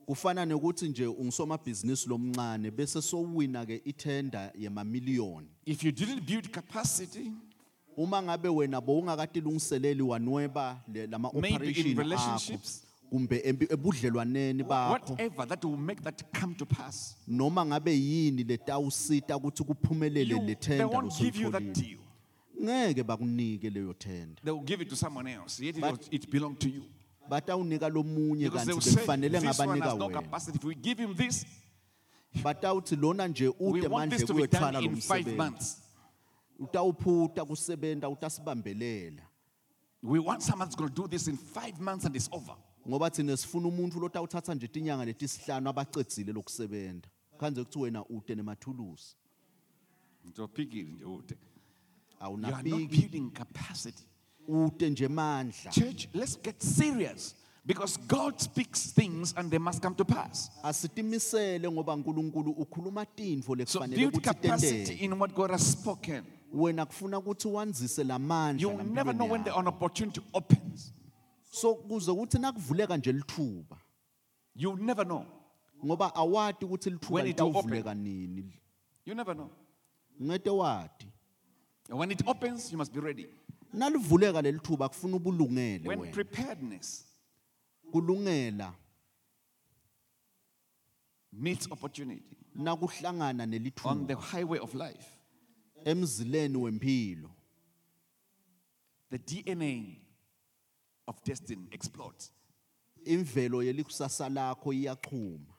Kufana nokuthi nje ungisomabhizinisi lomncane bese sowina ke itender yemamiliyoni If you didn't build capacity, uma ngabe wena bowungakatilungiseleli wanweba le- lama Maybe in operation akho relationships. kumbe embi- ebudlelwaneni bakho whatever that will make that come to pass, noma ngabe yini letawusita ukuthi kuphumelele you, le they tender won't give you that osuyitholile deal. ngeke bakunike leyo tender They will give it to someone else. Yet it, But- was- it belonged to you. batawunika lomunye kanti bekufanele ngabanika wena. batawuthi lona nje ude manje kuyothwala lo msebenzi. utawuphutha kusebenta utasibambelela. We want someone who's going to do this in five months and it's over. Ngoba thina sifuna umuntu lotawuthatha nje tinyanga letisihlanu abacedzile lokusebenza khanze kuthi wena ude nemathulusi. Awunapiki ude nje mandla Church, let's get serious because God speaks things and they must come to pass. asitimisele ngoba nkulunkulu ukhuluma tintfo So lekufanele build ukuthi capacity tendeke in what God has spoken. wena kufuna ukuthi wanzise lamandla You'll never know when the lampilweni yakho. an opportunity opens. so kuze kuthi nakuvuleka nje lithuba You'll never know. ngoba awati ukuthi lithuba When it will litawuvuleka nini You never know. ngete wati And when it opens, you must be ready. Nalivuleka lelithuba kufuna ubulungele When wena. preparedness kulungela. meets opportunity nakuhlangana on nelithuba the highway of life, emzileni wempilo. The DNA of destiny explodes. imvelo yelikusasa lakho iyachuma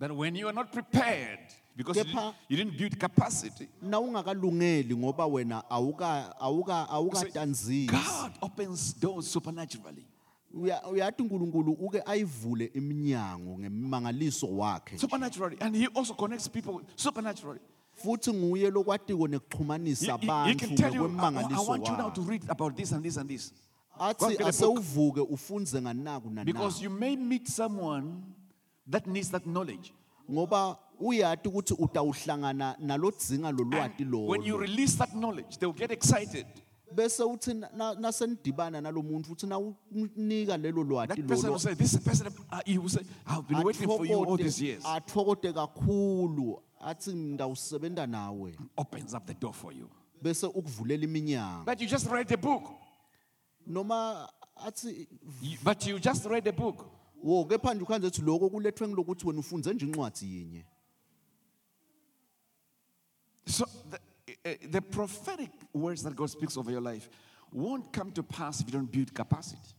That when you are not prepared, because you didn't, you didn't build capacity, na ungakalungeli ngoba wena awuka awuka say, awukatanzisi God opens doors supernaturally. Uya- uyathi uNkulunkulu uke ayivule iminyango ngemangaliso wakhe Supernaturally. And He also connects people supernaturally. futhi nguye lokwatiko nekuxhumanisa he- he abantu can tell you, I, want you now to read about this and this and this. athi and get a book. asewuvuke ufunze nganaku Because you may meet someone that needs that knowledge. Ngoba uyati ukuthi utawuhlangana nalodzinga lolwati when you lolo release that knowledge, they will get excited. bese uthi na- na- nasenidibana nalomuntu uthi nawunika lelo lwati That person will lolo say, This person, uh, he will say, I've been waiting for you all these years. athokote kakhulu athi ngidawusebenta nawe Opens up the door for you. bese ukuvulela iminyango But you just read a book. noma athi You- But you just read a book. Wo kepha nje ukhanze ukuthi lokho kulethwe ngilokuthi wena ufunze nje incwadi yinye So the, uh, the prophetic words that God speaks over your life won't come to pass if you don't build capacity.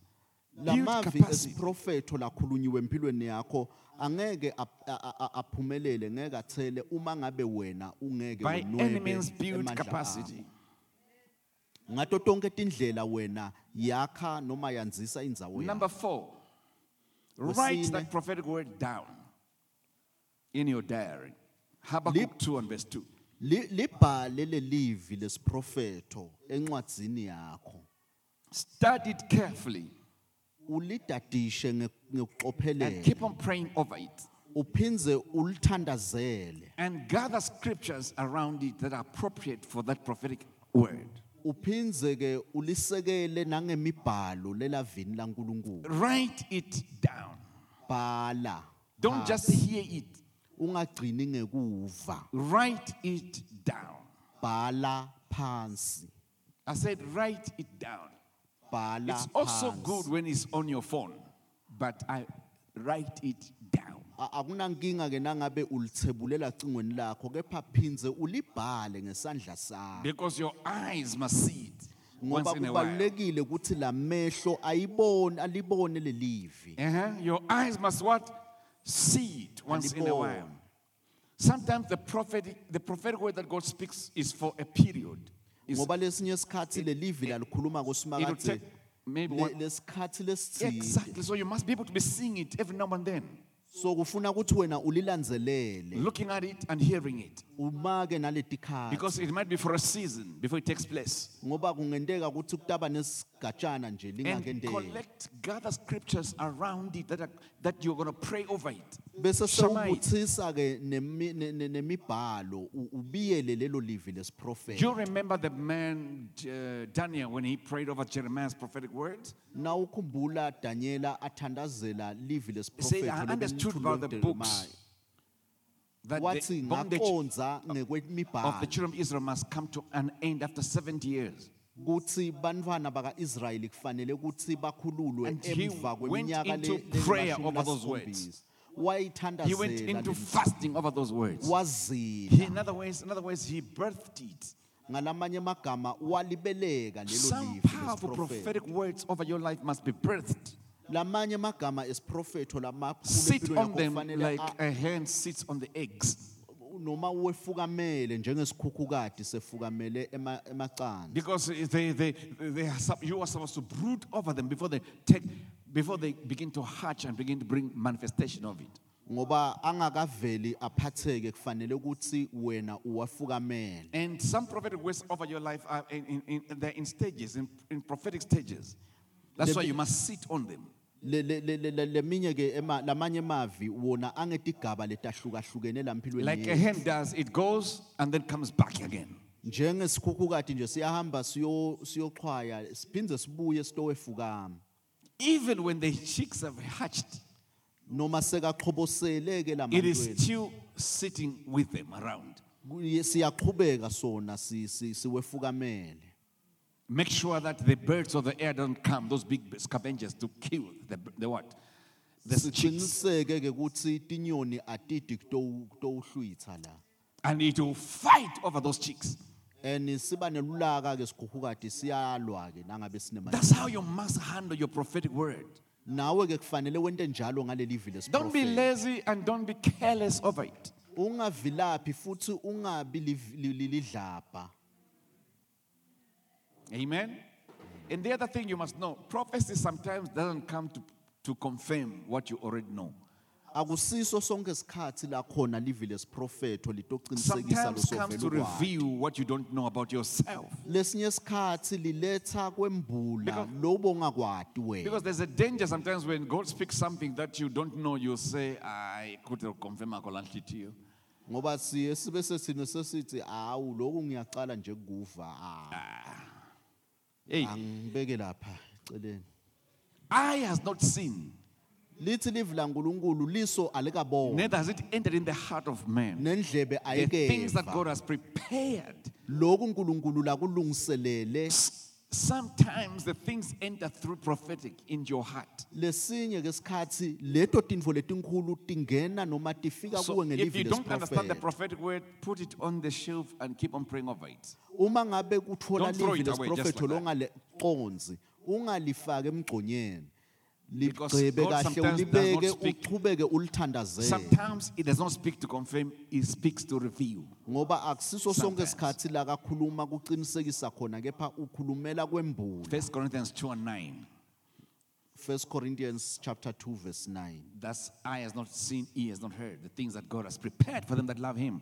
Build lamavi capacity. esiprofetho lakhulunyiwe empilweni yakho angeke ap- a- a- a- aphumelele ngeke athele uma ngabe wena ungeke By wenwebe any means, build emandla capacity. akho. ngato tonke tindlela wena yakha noma yanzisa indzawo yakho Number four, write that prophetic word down in your diary. Habakkuk 2 and verse 2. Li- libhale lelivi lesiprofetho encwadzini yakho Study it carefully ulidadishe nge- and ngekucophelela keep on praying over it. uphindze ulithandazele And gather scriptures around it that are appropriate for that prophetic word. Uphindze ke ulisekele nangemibhalo lelavini laNkulunkulu Write it down. bhala Don't just hear it. ungagcini ngekuva Write it down. bhala phansi I said, write it down. bhala It's also phansi. good when it's on your phone, but I write it down. A- akunankinga ke nangabe ulithebulele cingweni lakho kepha phindze ulibhale ngesandla sakho Because your eyes must see it once ngoba in a while. kubalulekile ukuthi lamehlo ayibone alibone lelivi Uh-huh. Your eyes must what? See it once in a while. Sometimes the prophetic, the prophetic word that God speaks is for a period. It's- ngoba lesinye isikhathi lelivi lalikhuluma it'll kusimakathe take maybe one, lesikhathi lesithile exactly. So you must be able to be seeing it every now and then, so kufuna ukuthi wena ulilandzelele looking at it and hearing it, umake naletikhathi because it might be for a season before it takes place. ngoba kungenteka ukuthi kutaba nesigatshana nje And collect, gather scriptures around it that, are, that you're going to pray over it. bese Shama it. sewubuthisa ke nemi- ne- ne- nemibhalo u- ubiyele lelo livi lesiprofeti you remember the man uh, Daniel when he prayed over Jeremiah's prophetic words? na ukhumbula Daniela athandazela livi He said, lesiprofeti I leli understood about the nguJeremiah." books that wathi the bondage ngaqonza of the children of Israel must come to an end after 70 years. Kuthi bantwana baka-israyeli kufanele ukuthi bakhululwe And he emva went kweminyaka into le- prayer over those words. He went into fasting over those words. He, in other ways, in other words, he birthed it. ngalamanye amagama walibeleka lelo Some powerful prophetic words over your life must be birthed. lamanye amagama esiprofetho lamakhulu Sit on them like a hen sits on the eggs. Noma wefukamele njengesikhukhukade sefukamele ema- emacandza Because they, they, they are, sup- you are supposed to brood over them before they take, before they begin to hatch and begin to bring manifestation of it. ngoba angakaveli aphatheke kufanele ukuthi wena uwafukamele And some prophetic words over your life are in, in, in, they're in stages, in, in prophetic stages. That's why you must sit on them. Le- le- le- le- le- leminye ke ema- lamanye mavi wona angetigaba letahlukahlukene lampilweni Like a hen does, it goes and then comes back again. njengesikhukhukade nje siyahamba siyo- siyoxhwaya siphindze sibuye sitowefukama Even when the chicks have hatched, noma sekaxhoboseleke it is lamantweni still sitting with them around. Siyaqhubeka sona si- si- siwefukamele Make sure that the birds of the air don't come, those big scavengers, to kill the, the what? The chicks. siqiniseke ke ukuthi tinyoni atidi kutowu- kutowuhlwitha la And it will fight over those chicks. and siba nelulaka ke sikhukhukade siyalwa ke nangabe sinema That's how you must handle your prophetic word. nawe ke kufanele wente njalo ngaleli vile Don't be lazy and don't be careless over it. ungavilaphi futhi ungabi liv- li- li- lidlabha Amen. And the other thing you must know prophecy sometimes doesn't come to, to confirm what you already know. akusiso sonke isikhathi la khona livi lesiprofetho litocinisekisa Sometimes comes to losovela reveal what you don't know about yourself. lesinye isikhathi liletha kwembula Because- lobo ongakwati wena Because there's a danger sometimes when God speaks something that you don't know, you say, I could confirm to you. ngoba siye sibe sesine sesithi awu lokhu ngiyaqala nje kuva ah, Hey, angibeke lapha eceleni. Eye has not seen, lithi livi lankulunkulu liso alikabona neither has it entered in the heart of man. nendlebe The things that ayikeva God has prepared. lokhu unkulunkulu lakulungiselele. Sometimes the things enter through prophetic in your heart. lesinye ke leto tintfo letinkhulu tingena noma tifika So kuwe if ngelivi you don't understand the prophetic word, put it on the shelf and keep on praying over it. uma ngabe kutfola Don't throw livi it away just like longaliconzi ungalifaki emgconyeni Because God sometimes does not speak- Sometimes it does not speak to confirm, it speaks to reveal. ngoba akusiso sonke isikhathi la kakhuluma kuqinisekisa khona kepha ukhulumela kwembula First Corinthians 2 and 9. 1 Corinthians chapter 2 verse 9 That's eye has not seen, ear has not heard. The things that God has prepared for them that love Him.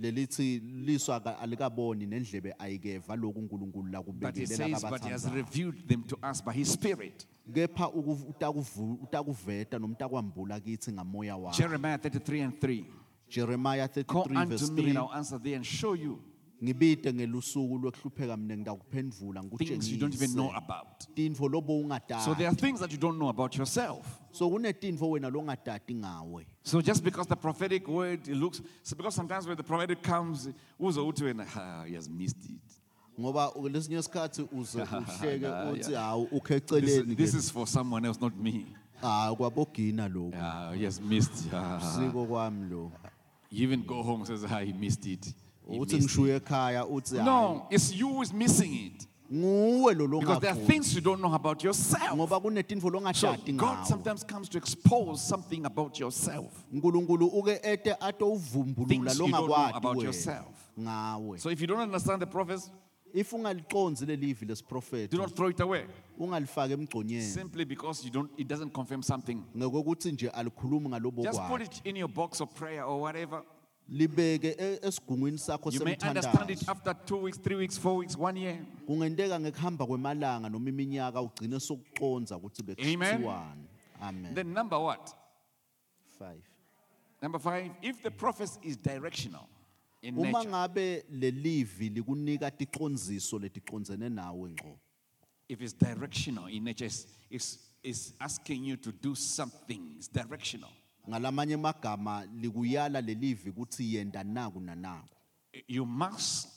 Lelithi liso aka- alikaboni nendlebe ayikeva lokhu uNkulunkulu But He lakubekelela says, but He has kabathandayo revealed them to us by His Spirit. kepha ukuv- utakuvu- utakuveta noma utakwambula kithi ngamoya wakhe Jeremiah 33 and 3. Jeremiah Call 33 verse unto me and 3 I'll answer thee and show you ngelusuku lokuhlupheka mina ngidakuphendvula things you don't even know about. tintfo lobo So there are things that you don't know about yourself. so kunetintfo wena longatati ngawe So just because the prophetic word it looks, so because sometimes when the prophetic comes, uzo uthi wena, "Ah, he has missed it. ngoba lesinye isikhathi uze uhleke Yeah, uthi yeah. hawu This, this is for someone else, not me. hayi kwabogina he has missed. Ah. siko kwami lo You even go home and says, ah, he missed it. He uthi missed ekhaya uthi hayi No, it's you who is missing it. nguwe lo Because there are longaqondi things you don't know about yourself. ngoba kunetinfo So longatati God ngawe sometimes comes to expose something about yourself. unkulunkulu uke ete atowuvumbulula Things you don't know longakwati about wena yourself. ngawe So if you don't understand the prophets, if ungaliqonzi lelivi do lesiprofethi not throw it away. ungalifaki emgconyeni Simply because you don't, it doesn't confirm something. ngokokuthi nje alikhulumi ngalobo Just put kwayo it in your box of prayer or whatever. Libeke esigungwini sakho You may understand it semthandazo after two weeks, three weeks, four weeks, one year. kungenteka ngekuhamba kwemalanga noma iminyaka ugcine sokuconza ukuthi Amen. bekuthiwani amen Then number what? 5 Number five, if the prophecy is directional in uma nature, ngabe lelivi likunika leticondzene nawe ngqo if it's directional in nature, it's, it's, it's asking you to do something. It's directional. Ngalamanye likuyala lelivi ukuthi yenda naku nanaku You must,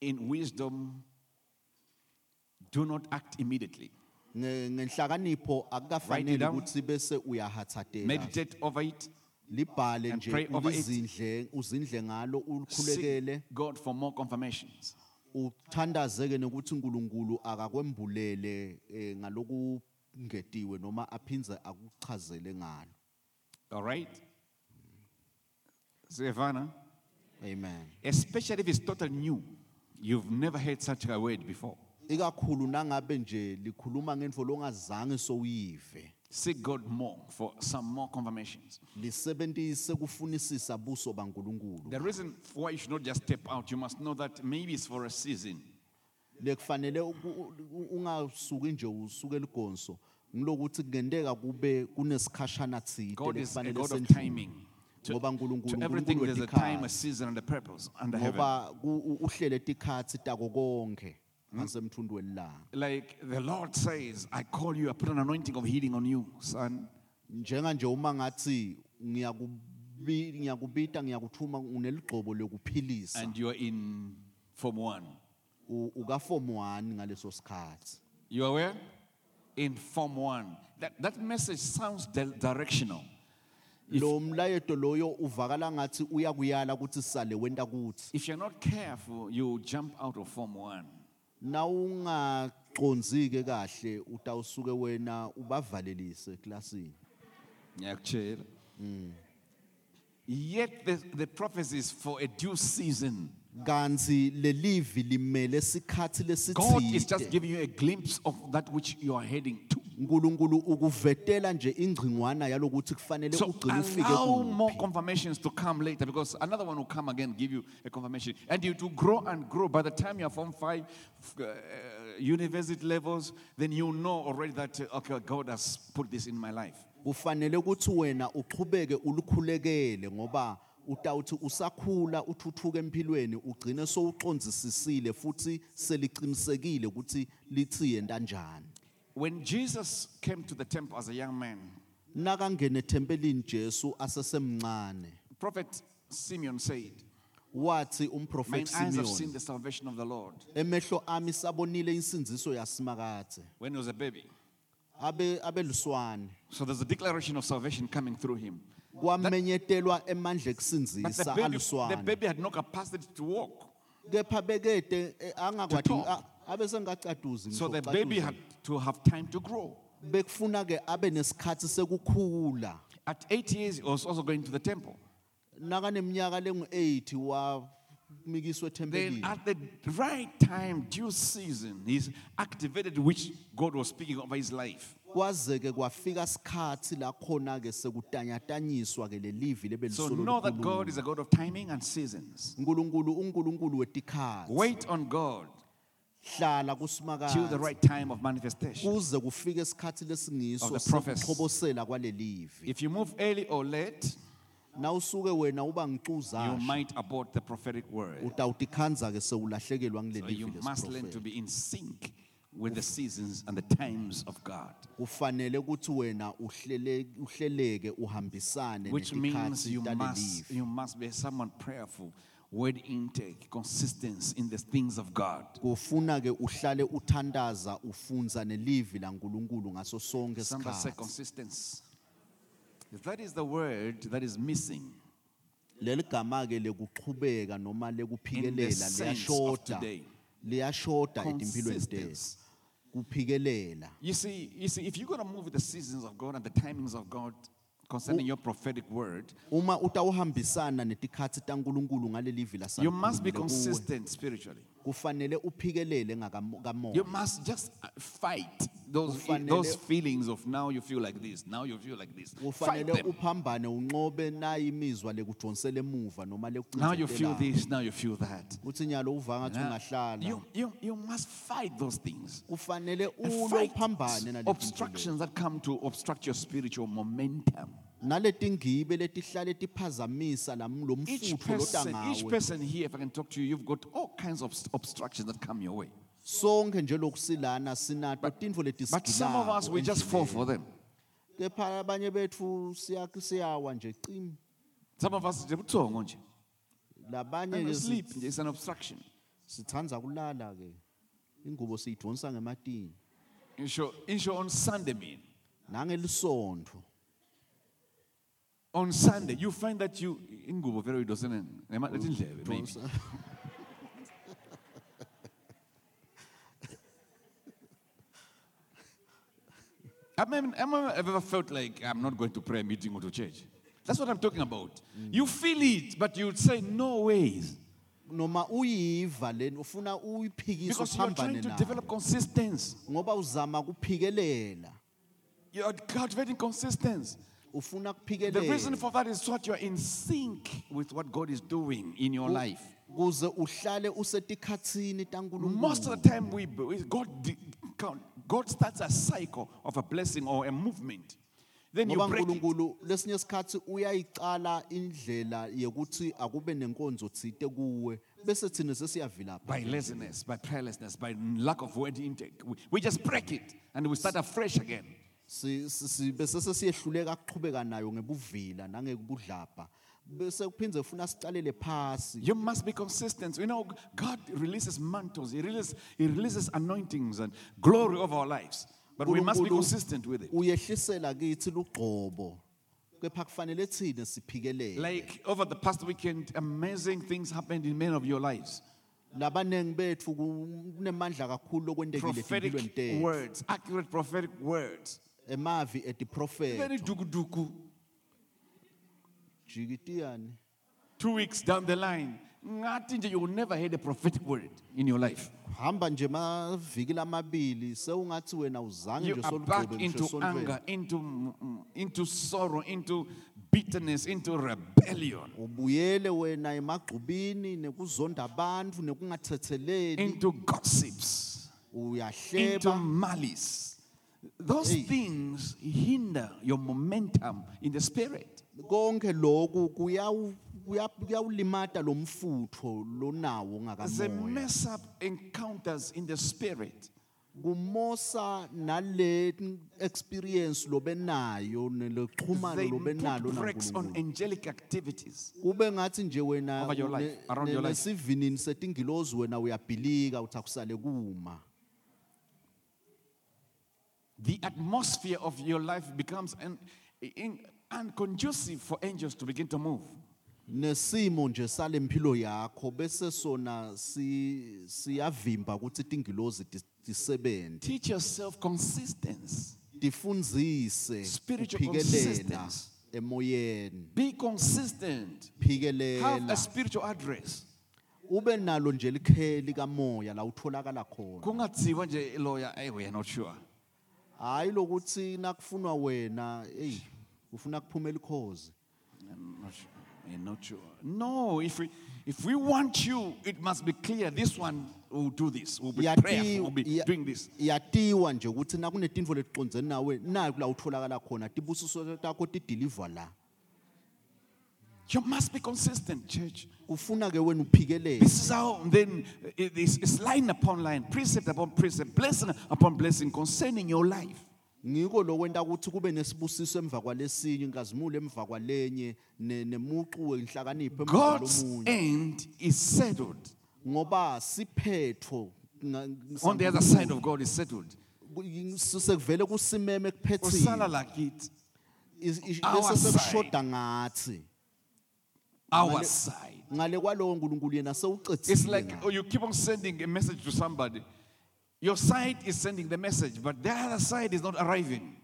in wisdom, do not act immediately. Nge- ngenhlakanipho Write it akukafanele down. ukuthi bese Meditate over it. libhale and nje pray over it. uzindle ngalo Seek God for more confirmations. uthandazeke nokuthi uNkulunkulu akakwembulele eh, ngalokungetiwe noma aphinze akuchazele ngalo All right? Savannah, amen especially if it's totally new. You've never heard such a word before. ikakhulu nangabe nje likhuluma ngendvo longazange soyive Seek God more for some more confirmations. lisebentise kufunisisa buso baNkulunkulu The reason why you should not just step out, you must know that maybe it's for a season. lekufanele uku- u- ungasuki nje usuke ligonso ngilokuthi kungenteka kube kunesikhashana tsite God is a God of timing. To, ngoba to everything, there's a time, a season, and a purpose under heaven. ngoba ku- u- uhlele tikhatsi tako konke ngasemthundweni langa Like the Lord says, I call you, I put an anointing of healing on you, son. njenganje uma ngathi ngiyakubi- ngiyakubita ngiyakuthuma uneligcobo lokuphilisa And you're in Form 1. u- ukaform 1 ngaleso sikhathi You aware? In Form 1. That, that message sounds di- directional. lo mlayeto loyo uvakala ngathi uyakuyala ukuthi sale wenta kuthi If you're not careful, you jump out of Form 1. na ungaqonzike kahle utawusuke wena ubavalelise eklasini Ngiyakutshela. Yet the, the prophecy is for a due season. Kanti lelivi limele sikhathi God is just lesitsite giving you a glimpse of that which you are heading to. uNkulunkulu ukuvetela nje ingcingwana yalokuthi kufanele So ugcine ufike allow kuphi more confirmations to come later because another one will come again, give you a confirmation. And you will grow and grow. By the time you're from five f- uh, university levels, then you know already that, uh, okay, God has put this in my life. kufanele ukuthi wena uqhubeke ulukhulekele ngoba utawuthi usakhula uthuthuka empilweni ugcine sowuqonzisisile futhi seliqinisekile ukuthi lithi yenta njani When Jesus came to the temple as a young man, nakangena ethempelini Jesu asesemncane Prophet Simeon said, wathi Mine umprofeti eyes have seen Simeon the salvation of the Lord. emehlo ami sabonile insinziso yasimakathe When he was a baby. abe abeluswane So there's a declaration of salvation coming through him. Kwamenyetelwa emandla But the ekusindisa baby, the aluswane baby had no capacity to walk. kepha bekede eh, angakwadi talk. a- abe sengacatuzi So the baby had to have time to grow. bekufuna ke abe nesikhathi sekukhula At eight years, he was also going to the temple. nakaneminyaka lengu-8 wamikiswa Then ethempelini at the right time, due season, he's activated which God was speaking over his life. Kwaze ke kwafika sikhathi la khona ke sekutanyatanyiswa ke lelivi So lebelisolo know that God is a God of timing and seasons. uNkulunkulu uNkulunkulu wetikhathi Wait on God hlala till the kusimakade right time of manifestation. kuze kufike isikhathi lesingiso Of the prophets. sokuxhobosela kwalelivi If you move early or late, nawusuke wena uba you ngixuza might abort the prophetic word. utawutikhanza ke sewulahlekelwa So ngileli you livi must learn to lesiprofeti be in sync with the seasons and the times of God, kufanele ukuthi wena uhlele uhleleke uhambisane which means you must talelivi you must be someone prayerful, word intake, consistency in the things of God. kufuna ke uhlale uthandaza ufunza nelivi laNkuluNkulu ngaso sonke Somebody say isikhathi consistency. That is the word that is missing leli gama ke lekuqhubeka noma in the lekuphikelela sense of liyashoda today. liyashoda etimpilweni tethu Consistency. You see, you see, if you're going to move with the seasons of God and the timings of God concerning your prophetic word, uma utawuhambisana netikhatsi taNkuluNkulu ngaleli you must be lasakhulumile consistent spiritually. kufanele uphikelele You must just uh, fight those, Kufanele- those feelings of now you feel like this, now you feel like this. Fight kufanele them. uphambane unqobe nayi imizwa lekudonsela emuva noma Now you feel lekucinzelelayo this, now you feel that. uthi nyalo uva ngathi Now, ungahlala you, you, you must fight those things. kufanele And ulwe fight uphambane obstructions that come to obstruct your spiritual momentum. Naletingibe letihlale tiphazamisa lam- lo Each mfutho loda person, each ngawe person here, if I can talk to you, you've got all kinds of st- obstructions that come your way. sonke nje lokusilana sinato tintfo But some of us, we just fall for them. kepha abanye betfu siya- siyawa nje cim Some of us, buthongo nje. labanye And ke sleep si- nje, it's an obstruction. sitsandza kulala ke ingubo siyidonsa ngematini Insho, insho on Sunday, mean. nangelisondvo On Sunday, you find that you, ingubo very doesn't, maybe. I mean, have I ever felt like I'm not going to prayer meeting or to church? That's what I'm talking about. Mm. You feel it, but you would say, no ways. noma uyiva leni ufuna uyiphikise Because you're uphambane trying to nayo develop consistency. ngoba uzama kuphikelela You're cultivating consistency. Ufuna The reason for that is so that you're in sync with what God is doing in your life. kuze uhlale usetikhatsini Most of the time, we, God, God starts a cycle of a blessing or a movement. Then you break it. unkulunkulu lesinye sikhatsi uyayicala indlela yekuthi akube nenkonzo tsite kuwe bese thina sesiyavilapha by laziness, by prayerlessness, by lack of word intake. We, we just break it and we start afresh again. Bese sesiyehluleka kuqhubeka nayo ngebuvila bese kuphindze funa sicalele phasi You must be consistent. You know, God releases mantles, He releases, he releases anointings and glory over our lives. But we must be uNkulunkulu consistent with it. uyehlisela kithi lugqobo kepha kufanele thina siphikelele Like over the past weekend, amazing things happened in many of your lives. labanengi betfu kunemandla kakhulu lokwentekile etimpilweni Prophetic tethu words, accurate prophetic words. Emavi duku. jikitiyani Two weeks down the line, ngathi nje you never hear a prophetic word in your life. hamba nje maviki lamabili sewungathi wena uzange nje into anger, into, into sorrow, into bitterness, into rebellion, ubuyele wena emagxubini nekuzonda abantu nekungathetheleli. Into gossips, into uyahleba malice. Those Hey. things hinder your momentum in the spirit. konke lokhu kuyawu- kuya- kuyawulimata lo mfutho lonawo They ngakamoya mess up encounters in the spirit. kumosa nale experience lobenayo neloxhumano They lobenalo put brakes on naNkulunkulu angelic activities. kube ngathi nje wena Over your life, ne- around ne- your life. nesivinini setingilozi wena uyabhilika uthi akusale kuma The atmosphere of your life becomes un, unconducive for angels to begin to move. nesimo nje sale yakho bese sona si siyavimba ukuthi tingilozi dis- Teach yourself consistency. tifundzise Spiritual consistency. emoyeni Be consistent. Have a phikelela spiritual address. ube nalo nje likheli kamoya la utholakala khona nje lawyer, hey, we are not sure. Hayi lokuthi nakufunwa wena hey ufuna kuphumela ikhozi I'm not sure. We're not sure. No, if we if we want you, it must be clear. This one will do this. Will be prayerful. Will be doing this. yatiwa nje ukuthi nakunetinfo leticondzene nawe naku la utholakala khona tibusiso takho tideliver la You must be consistent, church. ufuna ke wena uphikelele This is how then uh, it is it's line upon line, precept upon precept, blessing upon blessing concerning your life. ngiko lokwenta ukuthi kube nesibusiso emva kwalesinye inkazimulo emva kwalenye ne- nemuqu wenhlakanipho God's end is settled. ngoba siphetho On the other side of God is settled. sekuvele kusimeme Usala kuphethile like it, Is- is- Our bese side. sekushoda ngathi our Ngale- side. ngale kwalowo nkulunkulu yena It's sewucedzile like ngayo. oh, you keep on sending a message to somebody. Your side is sending the message, but the other side is not arriving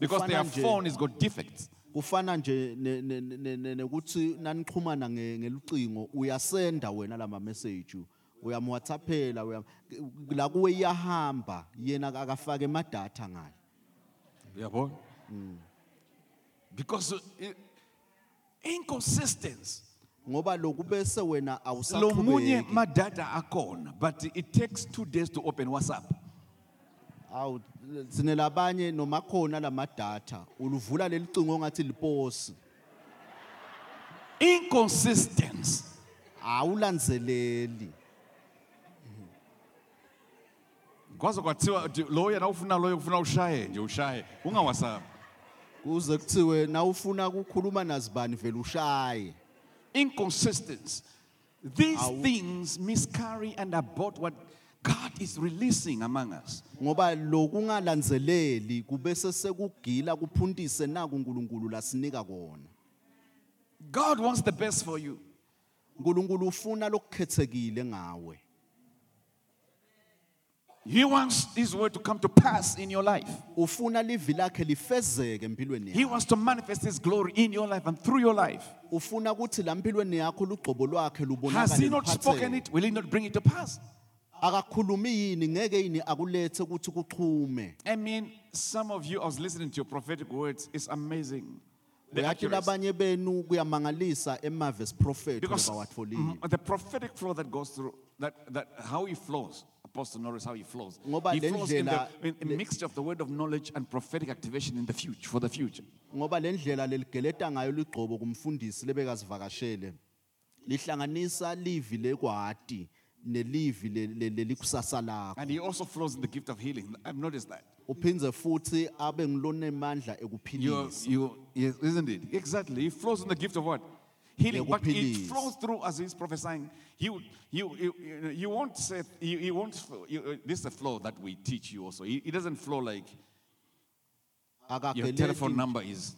because their Kufana nje- phone has got defects. kufana nje ne- ne- ne- ne- nekuthi nanixhumana nge- ngelucingo uyasenda wena lama message uyamwhatsappela uyam- la kuwe iyahamba yena akafake emadatha ngayo Yeah, boy. Because uh, i- inconsistency. Ngoba lokhu bese wena Lo munye awusaqhubeki madata akona, but it takes two days to open WhatsApp. awu sine labanye noma khona lamadatha uluvula leli cingo ngathi liposi Inconsistency. awulandzeleli Kwaze kwathiwa lo yena ufuna loyo ufuna ushaye nje ushaye unga WhatsApp. kuze kuthiwe na ufuna ukukhuluma nazibani vele ushaye Inconsistency. These things miscarry and abort what God is releasing among us. ngoba lokungalandzeleli kubese sekugila kuphuntise naku uNkulunkulu lasinika kona God wants the best for you. uNkulunkulu ufuna lokukhethekile ngawe He wants His word to come to pass in your life. ufuna livi lakhe lifezeke empilweni He yakho wants to manifest His glory in your life and through your life. ufuna ukuthi la mpilweni yakho lugcobo lwakhe Has He not spoken it? Will He not bring it to pass? akakhulumi yini ngeke yini akulethe ukuthi kuchume I mean, some of you, I was listening to your prophetic words. It's amazing. The uyathi accuracy. labanye benu kuyamangalisa emavesi prophet Because lebawatfolile mm, the prophetic flow that goes through, that, that how it flows, Apostle Norris, how he flows. Ngoba He flows in, the, in a mixture of the word of knowledge and prophetic activation in the future, for the future. ngoba le ndlela leligeleta ngayo ligcobo kumfundisi lebekazivakashele lihlanganisa livi lekwati nelivi le- le- lelikusasa lakho And he also flows in the gift of healing. I've noticed that. uphindze futhi abe ngilonemandla You, ekuphilisa you, yes, isn't it? Exactly. He flows in the gift of what? Healing. But it flows through as he's prophesying. You, you, you, you, won't say, you, you won't, you, uh, this is a flow that we teach you also. It, it doesn't flow like your telephone number is.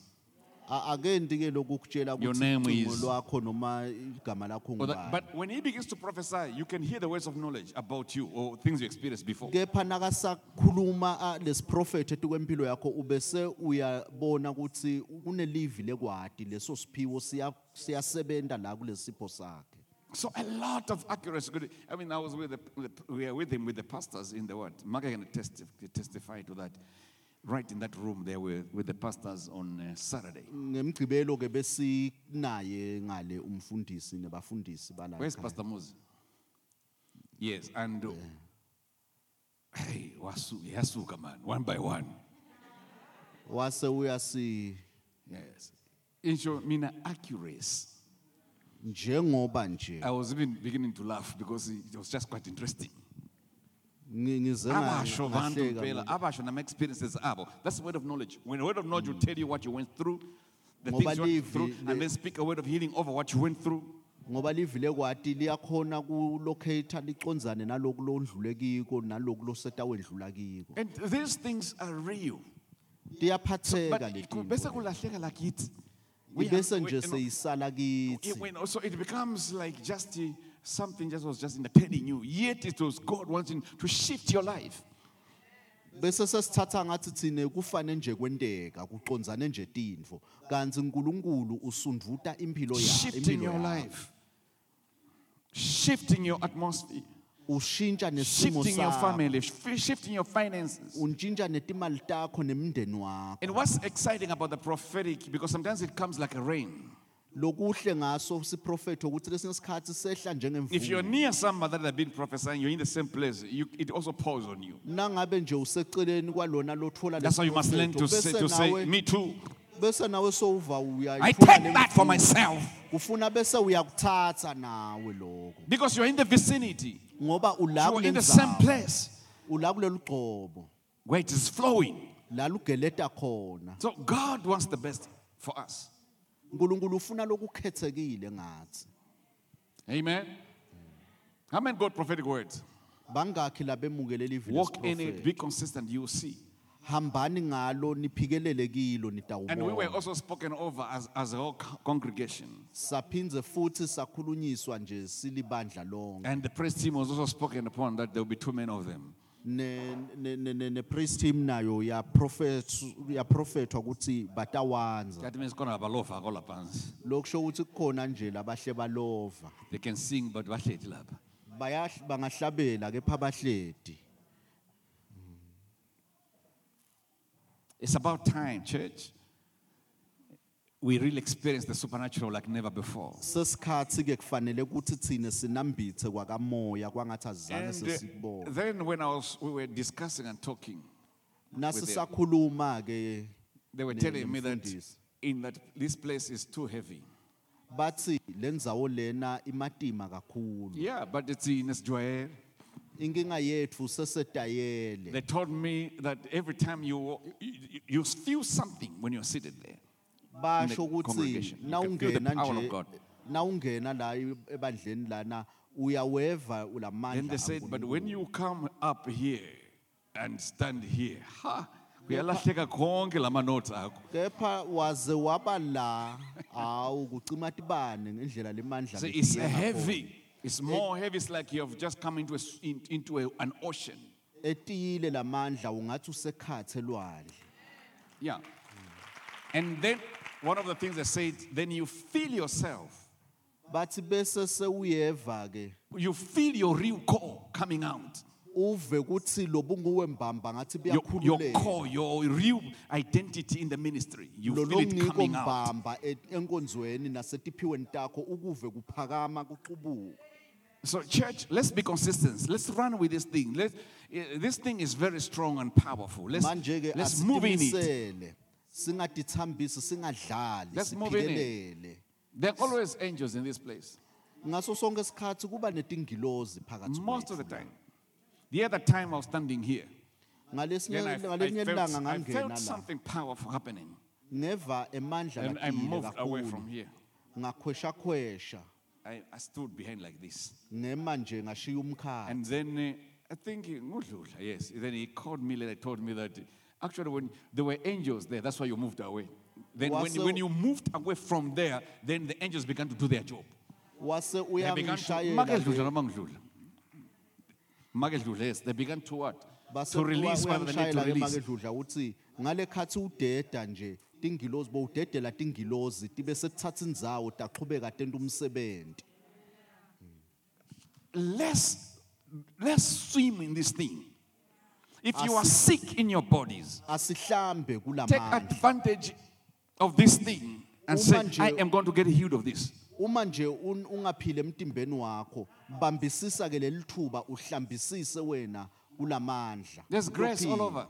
A- akendi ke lokhu kutshela Your ukuthi name ucingo is- lwakho noma igama lakho Or that- ngubani but when he begins to prophesy, you can hear the words of knowledge about you or things you experienced before. kepha nakasakhuluma ah, lesiprofethi etukwempilo yakho ubese uyabona ukuthi kunelivi lekwati leso siphiwo siya- siyasebenta la kulesipho sakhe So a lot of accuracy. Good- I mean, I was with the, the- we are with him with the pastors in the word. Mark can testify, testify to that. Right in that room there with, with the pastors on uh, Saturday. ngemgcibelo ke besinaye ngale umfundisi nebafundisi Where's Pastor Moses? Yes, and uh, hey, wasu, yasuka man, one by one. wase uyasi Yes. In short, mina accuracy. njengoba nje I was even beginning to laugh because it was just quite interesting. Ngi- ngize abasho bantu ngahleka abasho nama-experiences abo. That's the word of knowledge. When the word of knowledge will tell you what you went through the things you went through and then speak a word of healing over what you went through. Ngoba livi lekwati liyakhona kulocata licondzane naloku londlule kiko naloku kiko. And these things are real. Tiyaphatheka but leti ku- bese kulahleka lakithi We are- ibese we- nje seyisala kithi so it becomes like just uh, something just was just entertaining you. Yet it was god wanting to shift your life. Bese sesithatha ngathi thine kufane nje kwenteka kucondzane nje tintfo. Kanti uNkulunkulu usundvuta impilo shifting your life. Shifting your atmosphere. Ushintsha nesimo shifting your sakho. family. Sh- shifting your finances. Untshintsha netimali takho nemndeni wakho. And what's exciting about the prophetic, because sometimes it comes like a rain. Lokuhle ngaso siprofethi ukuthi lesinye isikhathi sehla If you're near somebody that have been prophesying, you're in the same place, you, it also pours on you. nangabe nje useceleni kwalona lotfola That's why you must learn to say, bese to say nawe me too. bese nawe sowuva I take that for myself. ufuna bese uyakuthatha nawe lokho Because you're in the vicinity. ngoba ula You're in the same place ula kulelu gcobo where it is flowing. la lugeleta khona So God wants the best for us. uNkulunkulu ufuna lokukhethekile ngathi Amen. How many got prophetic words? bangakhi labemukele livini Walk in it, be consistent, you will see. hambani ngalo niphikelele kilo And we were nitawubona also spoken over as, as a whole co- congregation. saphindze futhi sakhulunyiswa nje silibandla lonke And the praise team was also spoken upon that there will be too many of them. nepriest team nayo yaprofethwa ukuthi batawanza That means khona labalova kola phansi. lokusho ukuthi kukhona nje labahle balova They can sing but bahleti lapha. Bayahl- bangahlabela kepha abahledi It's about time, church. We really experience the supernatural like never before. sesikhathi ke kufanele ukuthi thina sinambithe kwakamoya kwangathi azange And uh, sesikubona then when I was, we were discussing and talking, nasisakhuluma ke they were telling me that nemfundisi. in that this place is too heavy. bathi lena imatima kakhulu Yeah, but it's in Israel. inkinga yethu sesetayele They told me that every time you, you you feel something when you're seated there. Basho ukuthi congregation. You can feel the nawungena power of nje God. nawungena la ebandleni lana uyaweva Then they said, but when you come up here and stand here, ha, uyalahleka konke lama notes akho. kepha waze waba la hawu kucima tibane ngendlela lemandla So it's ngakhona. heavy. It's more heavy. It's like you have just come into, a, s- in- into a, an ocean. etiyile lamandla ungathi usekhathe lwandle Yeah. And then one of the things they said, then you feel yourself. bathi bese sewuyeva ke You feel your real core coming out. uve ukuthi lobunguwe mbamba ngathi Your, your core, your real identity in the ministry. You feel it coming out. mbamba enkonzweni nasetiphiweni takho ukuve kuphakama kuqubuka So, church, let's be consistent. Let's run with this thing. Let, uh, this thing is very strong and powerful. Let's, let's move in it. Singadithambisi singadlali Let's move in There are always angels in this place. ngaso sonke isikhathi kuba netingilozi phakathi Most of kwethu. the time. The other time I was standing here, ngalesinye then I, I, felt, ilanga I ngangena felt la something powerful happening. ngeva emandla And I moved away from kakhulu here. I, I stood behind like this. ngema nje ngashiya umkhathi And then uh, I think, Ngudlula, yes. Then he called me later, told me that actually when there were angels there, that's why you moved away. Then when, when you moved away from there, then the angels began to do their job. wase They began to, uyangishayela Makedlula noma ngidlula? Makedlula, yes. They began to what? To release what they need to release. makedludla uthi ngale khathi udeda nje tingilozi bowudedela tingilozi tibe sethatha indzawo taqhubeka tenta umsebenzi Let's, let's swim in this thing. If you are sick in your bodies, asihlambe take kulamandla advantage of this thing and Uma say, nje- I am going to get healed of this. uma nje un- ungaphile emtimbeni wakho bambisisa ke leli thuba uhlambisise wena kulamandla There's grace all over.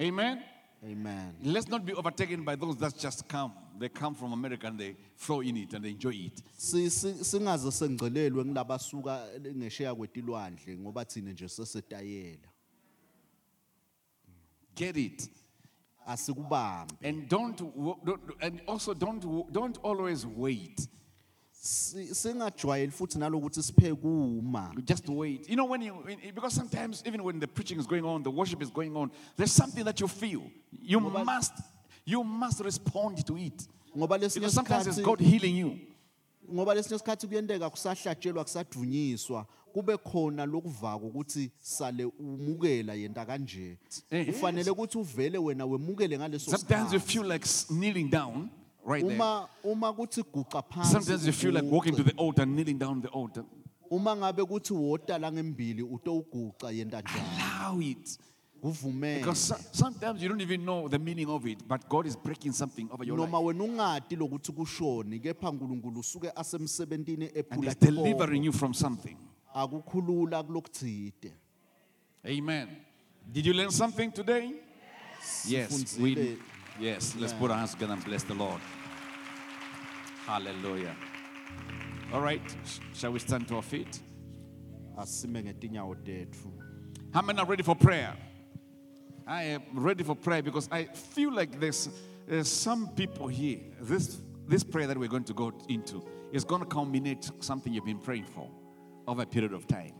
Amen. amen Let's not be overtaken by those that just come. They come from America and they flow in it and they enjoy it. Si- si- singaze sengcelelwe ngilabasuka ngesheya kwetilwandle ngoba thina nje sesetayela Get it. asikubambe And don't, wo- don't and also don't wo- don't always wait. Si- singajwayeli futhi nalokuthi sipheke uma Just wait. You know when you when- because sometimes even when the preaching is going on, the worship is going on, there's something that you feel. You must you must respond to it. ngoba lesinye Because sometimes it's isikhathi God healing you. ngoba lesinye isikhathi kuyenteka kusahlatshelwa kusadunyiswa kube khona lokuvaka ukuthi sale umukela yenta kanje Eh, kufanele ukuthi uvele wena wemukele ngaleso Sometimes you sikhathi. feel like s- kneeling down right there. uma uma kuthi guqa phansi Sometimes you feel like walking to uguqe. the altar, kneeling down the altar. uma ngabe kuthi wotala ngembili utowuguqa yenta njani Allow it. Because so- sometimes you don't even know the meaning of it, but God is breaking something over your noma life. wena ungati lokuthi kushoni kepha nkulunkulu usuke asemsebentini And ephula He's delivering you from something. akukhulula kulokutsite Amen. Did you learn something today? Yes. We, Sifundzile Yes, let's put our hands together and bless the Lord. Hallelujah. All right, sh- shall we stand to our feet? asime ngetinyawo tethu How many are ready for prayer? I am ready for prayer because I feel like there's, there's some people here. This, this prayer that we're going to go into is going to culminate something you've been praying for over a period of time.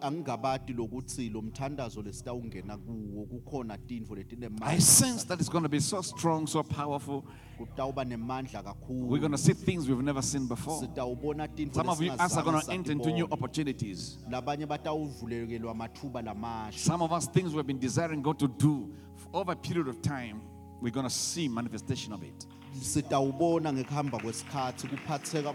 Angingabati lokuthi lo mthandazo lesitawungena kuwo kukhona tintfo I sense that it's going to be so strong, so powerful. kutawuba nemandla We're going to see things we've never seen before. sitawubona tintfo Some of you us are going to enter into new opportunities. labanye batawuvulekelwa lamasha Some of us, things we've been desiring God to do for over a period of time, we're going to see manifestation of it. Sitawubona ngekuhamba kwesikhathi kuphatheka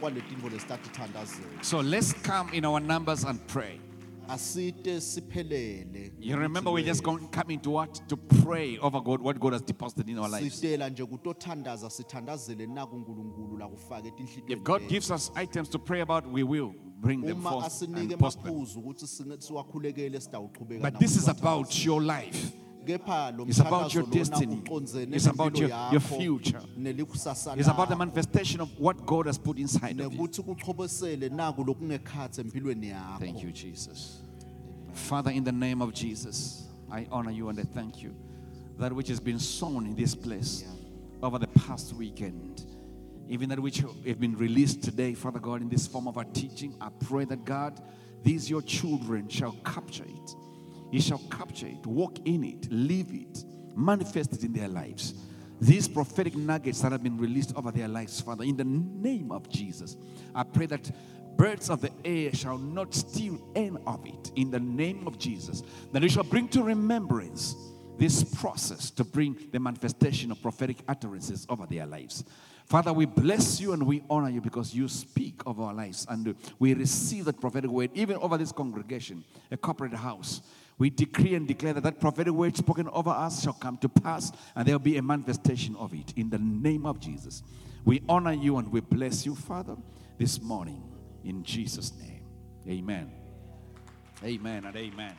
lesitatithandazela So let's come in our numbers and pray. asite siphelele You remember we're just going, coming to what? To pray over God, what God has deposited in our lives. sitela nje kutothandaza sithandazele naku nkulunkulu lakufake If God gives us items to pray about, we will bring them uma forth asinike and post them. emaphuzu ukuthi singe- siwakhulekele sitawuqhubeka But this is about your life. It's about your destiny. It's about your- your future. It's about the manifestation of what God has put inside of you. nekuthi kuchobosele naku lokungekhatsi empilweni Thank you, Jesus. Father, in the name of Jesus, I honor you and I thank you. That which has been sown in this place over the past weekend, even that which have been released today, Father God, in this form of our teaching, I pray that God, these your children shall capture it. He shall capture it, walk in it, live it, manifest it in their lives. These prophetic nuggets that have been released over their lives, Father, in the name of Jesus, I pray that birds of the air shall not steal any of it in the name of Jesus. That you shall bring to remembrance this process to bring the manifestation of prophetic utterances over their lives. Father, we bless you and we honor you because you speak of our lives and we receive that prophetic word even over this congregation, a corporate house. We decree and declare that that prophetic word spoken over us shall come to pass and there will be a manifestation of it in the name of Jesus. We honor you and we bless you, Father, this morning in Jesus' name. Amen. Amen and amen.